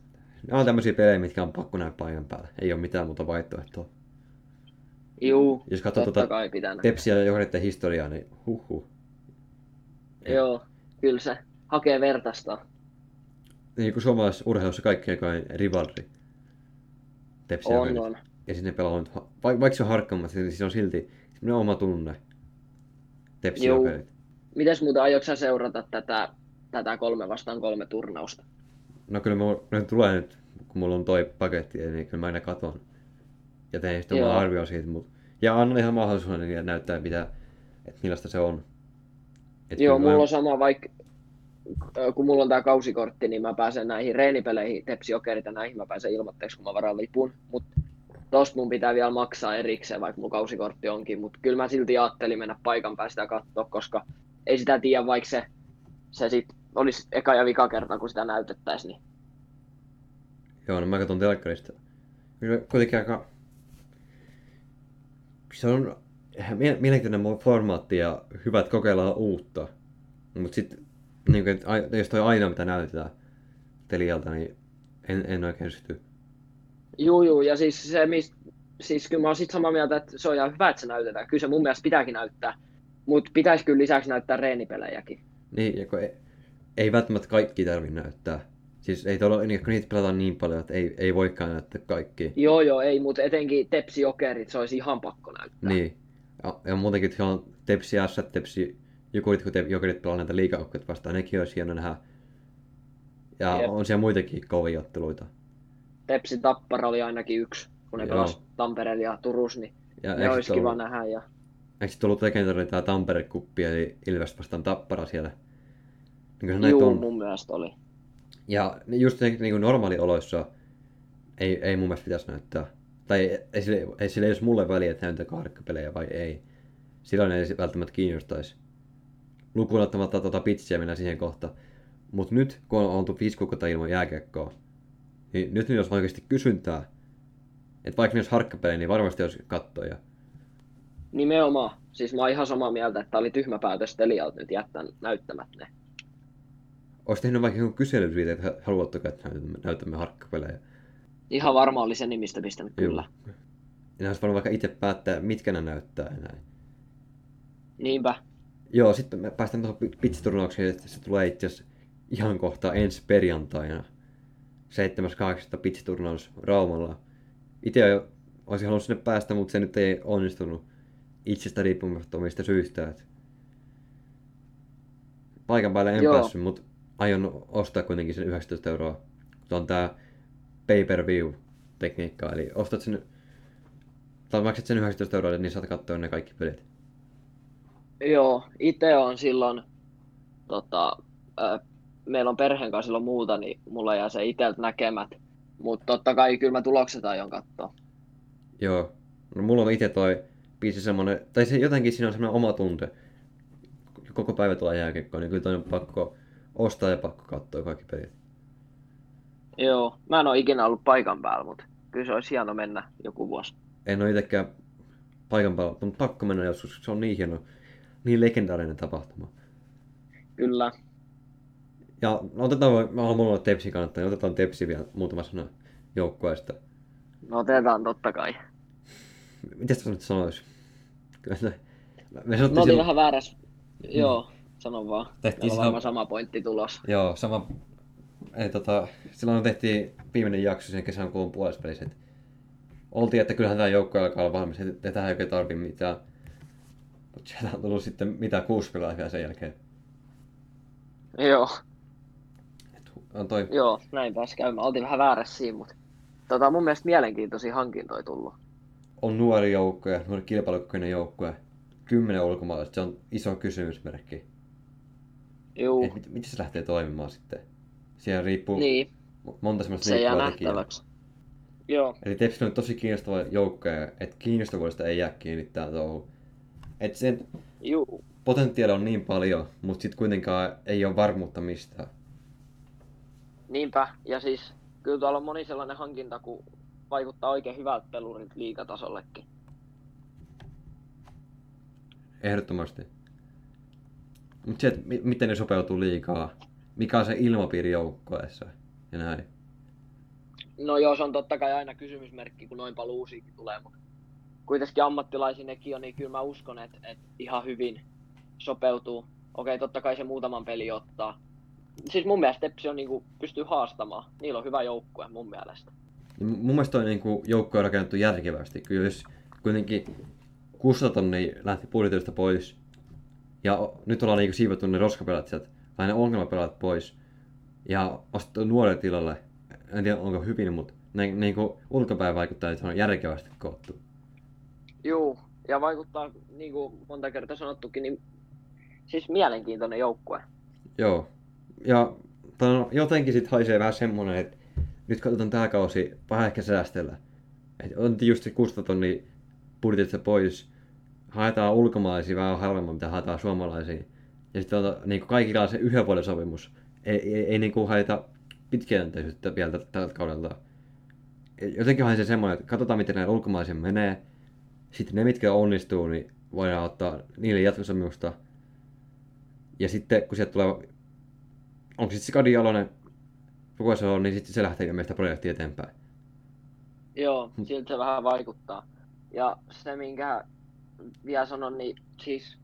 Nämä on tämmöisiä pelejä, mitkä on pakko nähdä paikan päällä. Ei ole mitään muuta vaihtoehtoa.
Juu, Jos katsoo tuota kai pitää
Tepsiä ja Johditten historiaa, niin huhhuh.
Joo, kyllä se hakee vertaista.
Niin kuin suomalaisessa urheilussa kaikki aikojen rivalri.
Tepsiä on, on.
Ja sitten ne pelaa nyt, vaikka se on harkkaamassa, niin siinä on silti oma tunne. Tepsiä
Mites muuta aiotko seurata tätä tätä kolme vastaan kolme turnausta?
No kyllä mulla nyt tulee nyt, kun mulla on toi paketti, niin kyllä mä aina katon. Ja tein sitten oma arvio siitä. Mutta... Ja annan ihan mahdollisuuden niin näyttää, mitä, että millaista se on.
Et Joo, mulla mä... on sama, vaikka kun mulla on tämä kausikortti, niin mä pääsen näihin reenipeleihin, Tepsi ja näihin mä pääsen ilmoitteeksi, kun mä varaan lipun. Mutta tosta mun pitää vielä maksaa erikseen, vaikka mun kausikortti onkin. Mutta kyllä mä silti ajattelin mennä paikan päästä ja katsoa, koska ei sitä tiedä, vaikka se, se sit olisi eka ja vika kerta, kun sitä näytettäisiin. Niin...
Joo, no mä katson telkkarista. Kuitenkin aika... Se on mielenkiintoinen formaatti ja hyvä, että kokeillaan uutta. Mutta sitten, niin jos toi aina mitä näytetään Telialta, niin en, en oikein syty.
Juu, juu, ja siis se, mis, siis kyllä mä oon sit samaa mieltä, että se on ihan hyvä, että se näytetään. Kyllä se mun mielestä pitääkin näyttää. Mutta pitäisi kyllä lisäksi näyttää reenipelejäkin.
Niin, ja kun ei, ei välttämättä kaikki tarvitse näyttää. Siis ei tuolla, niin, kun niitä pelataan niin paljon, että ei, ei voikaan näyttää kaikki.
Joo, joo, ei, mutta etenkin Tepsi Jokerit, se olisi ihan pakko näyttää.
Niin. Ja, ja muutenkin, että on Tepsi S, Tepsi Jokerit, kun te, Jokerit pelaa näitä liikaukkoja vastaan, nekin olisi hieno nähdä. Ja Jep. on siellä muitakin kovia otteluita.
Tepsi Tappara oli ainakin yksi, kun ne pelasivat Tampereella ja Turus, niin ja ne olisi kiva nähdä. Ja...
Eikö sitten ollut legendari tämä Tampere-kuppi, eli Ilves vastaan Tappara siellä
niin Joo, on. mun mielestä oli.
Ja just niin, niin kuin normaalioloissa ei, ei mun mielestä pitäisi näyttää. Tai ei, ei, sille, ei sille edes mulle väliä, että näyttää karkkapelejä vai ei. Silloin ei välttämättä kiinnostaisi. Lukuun ottamatta tuota pitsiä mennä siihen kohta. Mutta nyt, kun on oltu viisi kuukautta ilman jääkiekkoa, niin nyt jos oikeasti kysyntää. Että vaikka ne olisi harkkapelejä, niin varmasti olisi kattoja.
Nimenomaan. Siis mä oon ihan samaa mieltä, että oli tyhmä päätös Telialta nyt jättää näyttämättä ne.
Olisi tehnyt vaikka joku kysely siitä, että haluatteko, että näytämme, näytämme harkkapelejä.
Ihan varmaan oli sen nimistä pistänyt kyllä.
Ja olisi voinut vaikka itse päättää, mitkä ne näyttää enää.
Niinpä.
Joo, sitten me päästään tuohon pitsiturnaukseen, että se tulee itse asiassa ihan kohta ensi perjantaina. 7.8. pitsiturnaus Raumalla. Itse olisin halunnut sinne päästä, mutta se nyt ei onnistunut itsestä riippumattomista syistä. Että paikan päälle en Joo. päässyt, mutta aion ostaa kuitenkin sen 19 euroa. Se on tää pay-per-view tekniikka, eli ostat sen, tai maksat sen 19 euroa, niin saat katsoa ne kaikki pelit.
Joo, itse on silloin tota, meillä on perheen kanssa silloin muuta, niin mulla jää se iteltä näkemät. Mutta totta kai kyllä mä tulokset aion katsoa.
Joo. No mulla on itse toi biisi semmonen, tai se jotenkin siinä on semmoinen oma tunte. Koko päivä tulee jääkiekkoa, niin kyllä toi on pakko ostaa ja pakko katsoa kaikki pelit.
Joo, mä en ole ikinä ollut paikan päällä, mutta kyllä se olisi hieno mennä joku vuosi.
En ole itsekään paikan päällä, mutta pakko mennä joskus. Se on niin hieno, niin legendaarinen tapahtuma.
Kyllä.
Ja no otetaan, mä haluan mulla Tepsi kannattaa, niin otetaan Tepsi vielä muutama sana joukkueesta.
No otetaan totta kai.
Miten sä nyt sanois? Kyllä me
No
sanottiin
oltiin
silloin,
vähän väärässä. Joo, sano vaan.
Tehtiin
Meillä on
sama-
sama pointti tulos.
Joo, sama. Ei, tota, silloin tehtiin viimeinen jakso sen kesän kuun puolespäissä. että Oltiin, että kyllähän tämä joukko alkaa olla valmis, että tähän ei oikein tarvi mitään. Mutta sieltä on tullut sitten mitä kuusi pelaajaa sen jälkeen.
Joo,
on toi,
joo, näin pääsi käymään. Oltiin vähän väärässä siinä, mutta tota, mun mielestä mielenkiintoisia hankintoja tullut.
on nuori joukkue, nuori kilpailukykyinen joukkue. Kymmenen ulkomaalaista, se on iso kysymysmerkki. Et mit, miten se lähtee toimimaan sitten? Siellä riippuu
niin,
monta semmoista
se jää nähtäväksi. Joo,
Eli Tepsi on tosi kiinnostava joukkoja, että kiinnostavuudesta ei jää kiinni tää touhu. Et sen
juu,
potentiaalia on niin paljon, mutta sitten kuitenkaan ei ole varmuutta mistään.
Niinpä. Ja siis kyllä tuolla on moni sellainen hankinta, kun vaikuttaa oikein hyvältä pelurit liigatasollekin.
Ehdottomasti. Mutta se, että mi- miten ne sopeutuu liikaa, mikä on se ilmapiiri joukkoessa ja näin.
No joo, se on totta kai aina kysymysmerkki, kun noin paljon uusiakin tulee, mutta kuitenkin ammattilaisia nekin on, niin kyllä mä uskon, että, että ihan hyvin sopeutuu. Okei, totta kai se muutaman peli ottaa. Siis mun mielestä Tepsi on niin kuin, pystyy haastamaan. Niillä on hyvä joukkue mun mielestä.
Ja mun mielestä toi niinku joukko on rakennettu järkevästi. Kyllä jos kuitenkin 600 tonnia lähti budjetista pois, ja nyt ollaan niinku siivottu ne roskapelat sieltä, tai ne ongelmapelat pois, ja ostettu nuoret tilalle. En tiedä onko hyvin, mutta ne, niinku ulkopäin vaikuttaa, että se on järkevästi koottu.
Juu, ja vaikuttaa, niin kuin monta kertaa sanottukin, niin siis mielenkiintoinen joukkue.
Joo. Ja tää jotenkin sit haisee vähän semmonen, että nyt katsotaan tää kausi vähän ehkä säästellä. Et otettiin just se 600 tonnia budjetista pois. Haetaan ulkomaalaisia vähän halvemmin, mitä haetaan suomalaisia. Ja sitten on niin kaikilla on se yhden vuoden sopimus. Ei, ei, ei niin kuin haeta pitkäjänteisyyttä vielä tältä- kaudelta. Jotenkin haisee semmoinen, että katsotaan miten näillä ulkomaisia menee. Sitten ne, mitkä onnistuu, niin voidaan ottaa niille jatkosopimusta. Ja sitten kun sieltä tulee, onko sitten Skadi Jalonen, koko se on, niin sitten se lähtee meistä projektia eteenpäin.
Joo, siltä se vähän vaikuttaa. Ja se, minkä vielä sanon, niin siis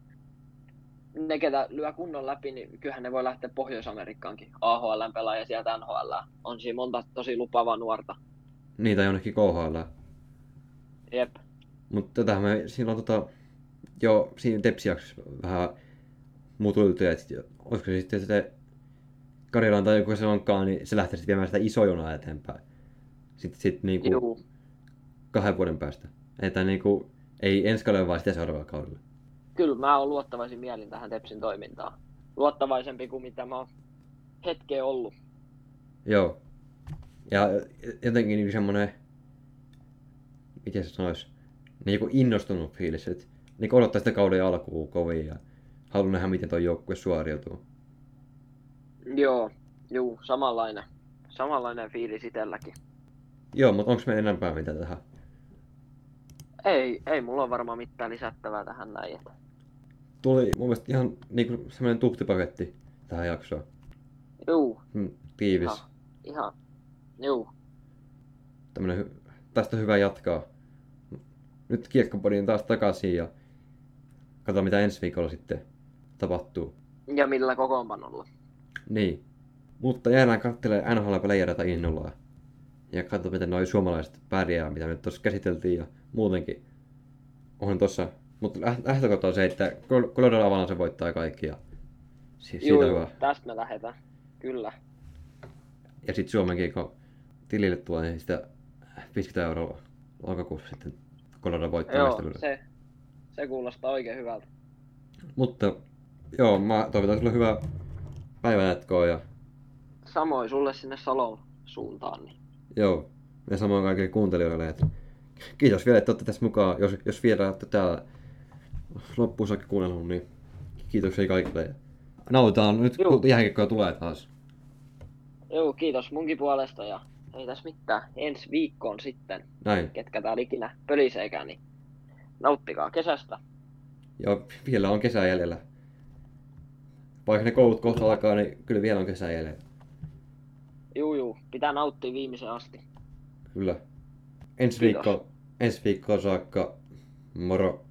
ne, ketä lyö kunnon läpi, niin kyllähän ne voi lähteä Pohjois-Amerikkaankin. AHL pelaaja sieltä NHL. On siinä monta tosi lupaavaa nuorta.
Niitä jonnekin KHL.
Jep.
Mutta tätähän me silloin tota, jo siinä Tepsi-jaksossa vähän mutuiltiin, että olisiko se sitten se Karjalan tai joku se onkaan, niin se lähtee sitten viemään sitä isojunaa eteenpäin. Sitten sit niinku
Juu.
kahden vuoden päästä. Että niinku, ei ensi kaudella vaan sitä seuraavalla kaudella.
Kyllä mä oon luottavaisin mielin tähän Tepsin toimintaan. Luottavaisempi kuin mitä mä oon hetkeä ollut.
Joo. Ja jotenkin niin semmonen, miten se sanois, niinku innostunut fiilis, että niinku odottaa sitä kauden alkuun kovin ja haluan nähdä, miten tuo joukkue suoriutuu.
Joo, juu, samanlainen. Samanlainen fiilis itselläkin.
Joo, mutta onko me enempää mitä tähän?
Ei, ei mulla ole varmaan mitään lisättävää tähän näin. Että.
Tuli mun mielestä ihan niinku semmoinen tuhtipaketti tähän jaksoon.
Juu,
Mm, tiivis.
ihan, ihan, juu.
Tämmönen, tästä on hyvä jatkaa. Nyt kiekkopodin taas takaisin ja katsotaan mitä ensi viikolla sitten tapahtuu.
Ja millä kokoonpanolla.
Niin. Mutta jäädään katselemaan NHL-pelejä innolla. Ja katsotaan, miten noi suomalaiset pärjää, mitä me tuossa käsiteltiin ja muutenkin. On tossa. Mutta läht- lähtökohta on se, että Col- Colorado Avalanche voittaa kaikki ja si- siitä
Juu, juu,
hyvä.
tästä me lähdetään. Kyllä.
Ja sitten Suomenkin, kun tilille tulee, niin sitä 50 euroa lokakuussa sitten Colorado voittaa
Joo, se, se kuulostaa oikein hyvältä.
Mutta joo, mä toivotan sulle hyvää päivänjatkoa ja
samoin sulle sinne Salon suuntaan. Niin.
Joo, ja samoin kaikille kuuntelijoille, että kiitos vielä, että olette tässä mukaan. Jos, jos vielä olette täällä loppuun saakka kuunnellut, niin kiitoksia kaikille. Nautitaan nyt,
Joo.
kun jääkiekkoja tulee taas.
Joo, kiitos munkin puolesta ja ei tässä mitään. Ensi viikkoon sitten,
Näin.
ketkä täällä ikinä pöliseekään, niin nauttikaa kesästä.
Ja vielä on kesä jäljellä. Vaikka ne koulut kohta alkaa, niin kyllä vielä on kesä jäljellä.
Juu, juu, pitää nauttia viimeisen asti.
Kyllä. Ensi viikko, ensi viikkoon saakka. Moro.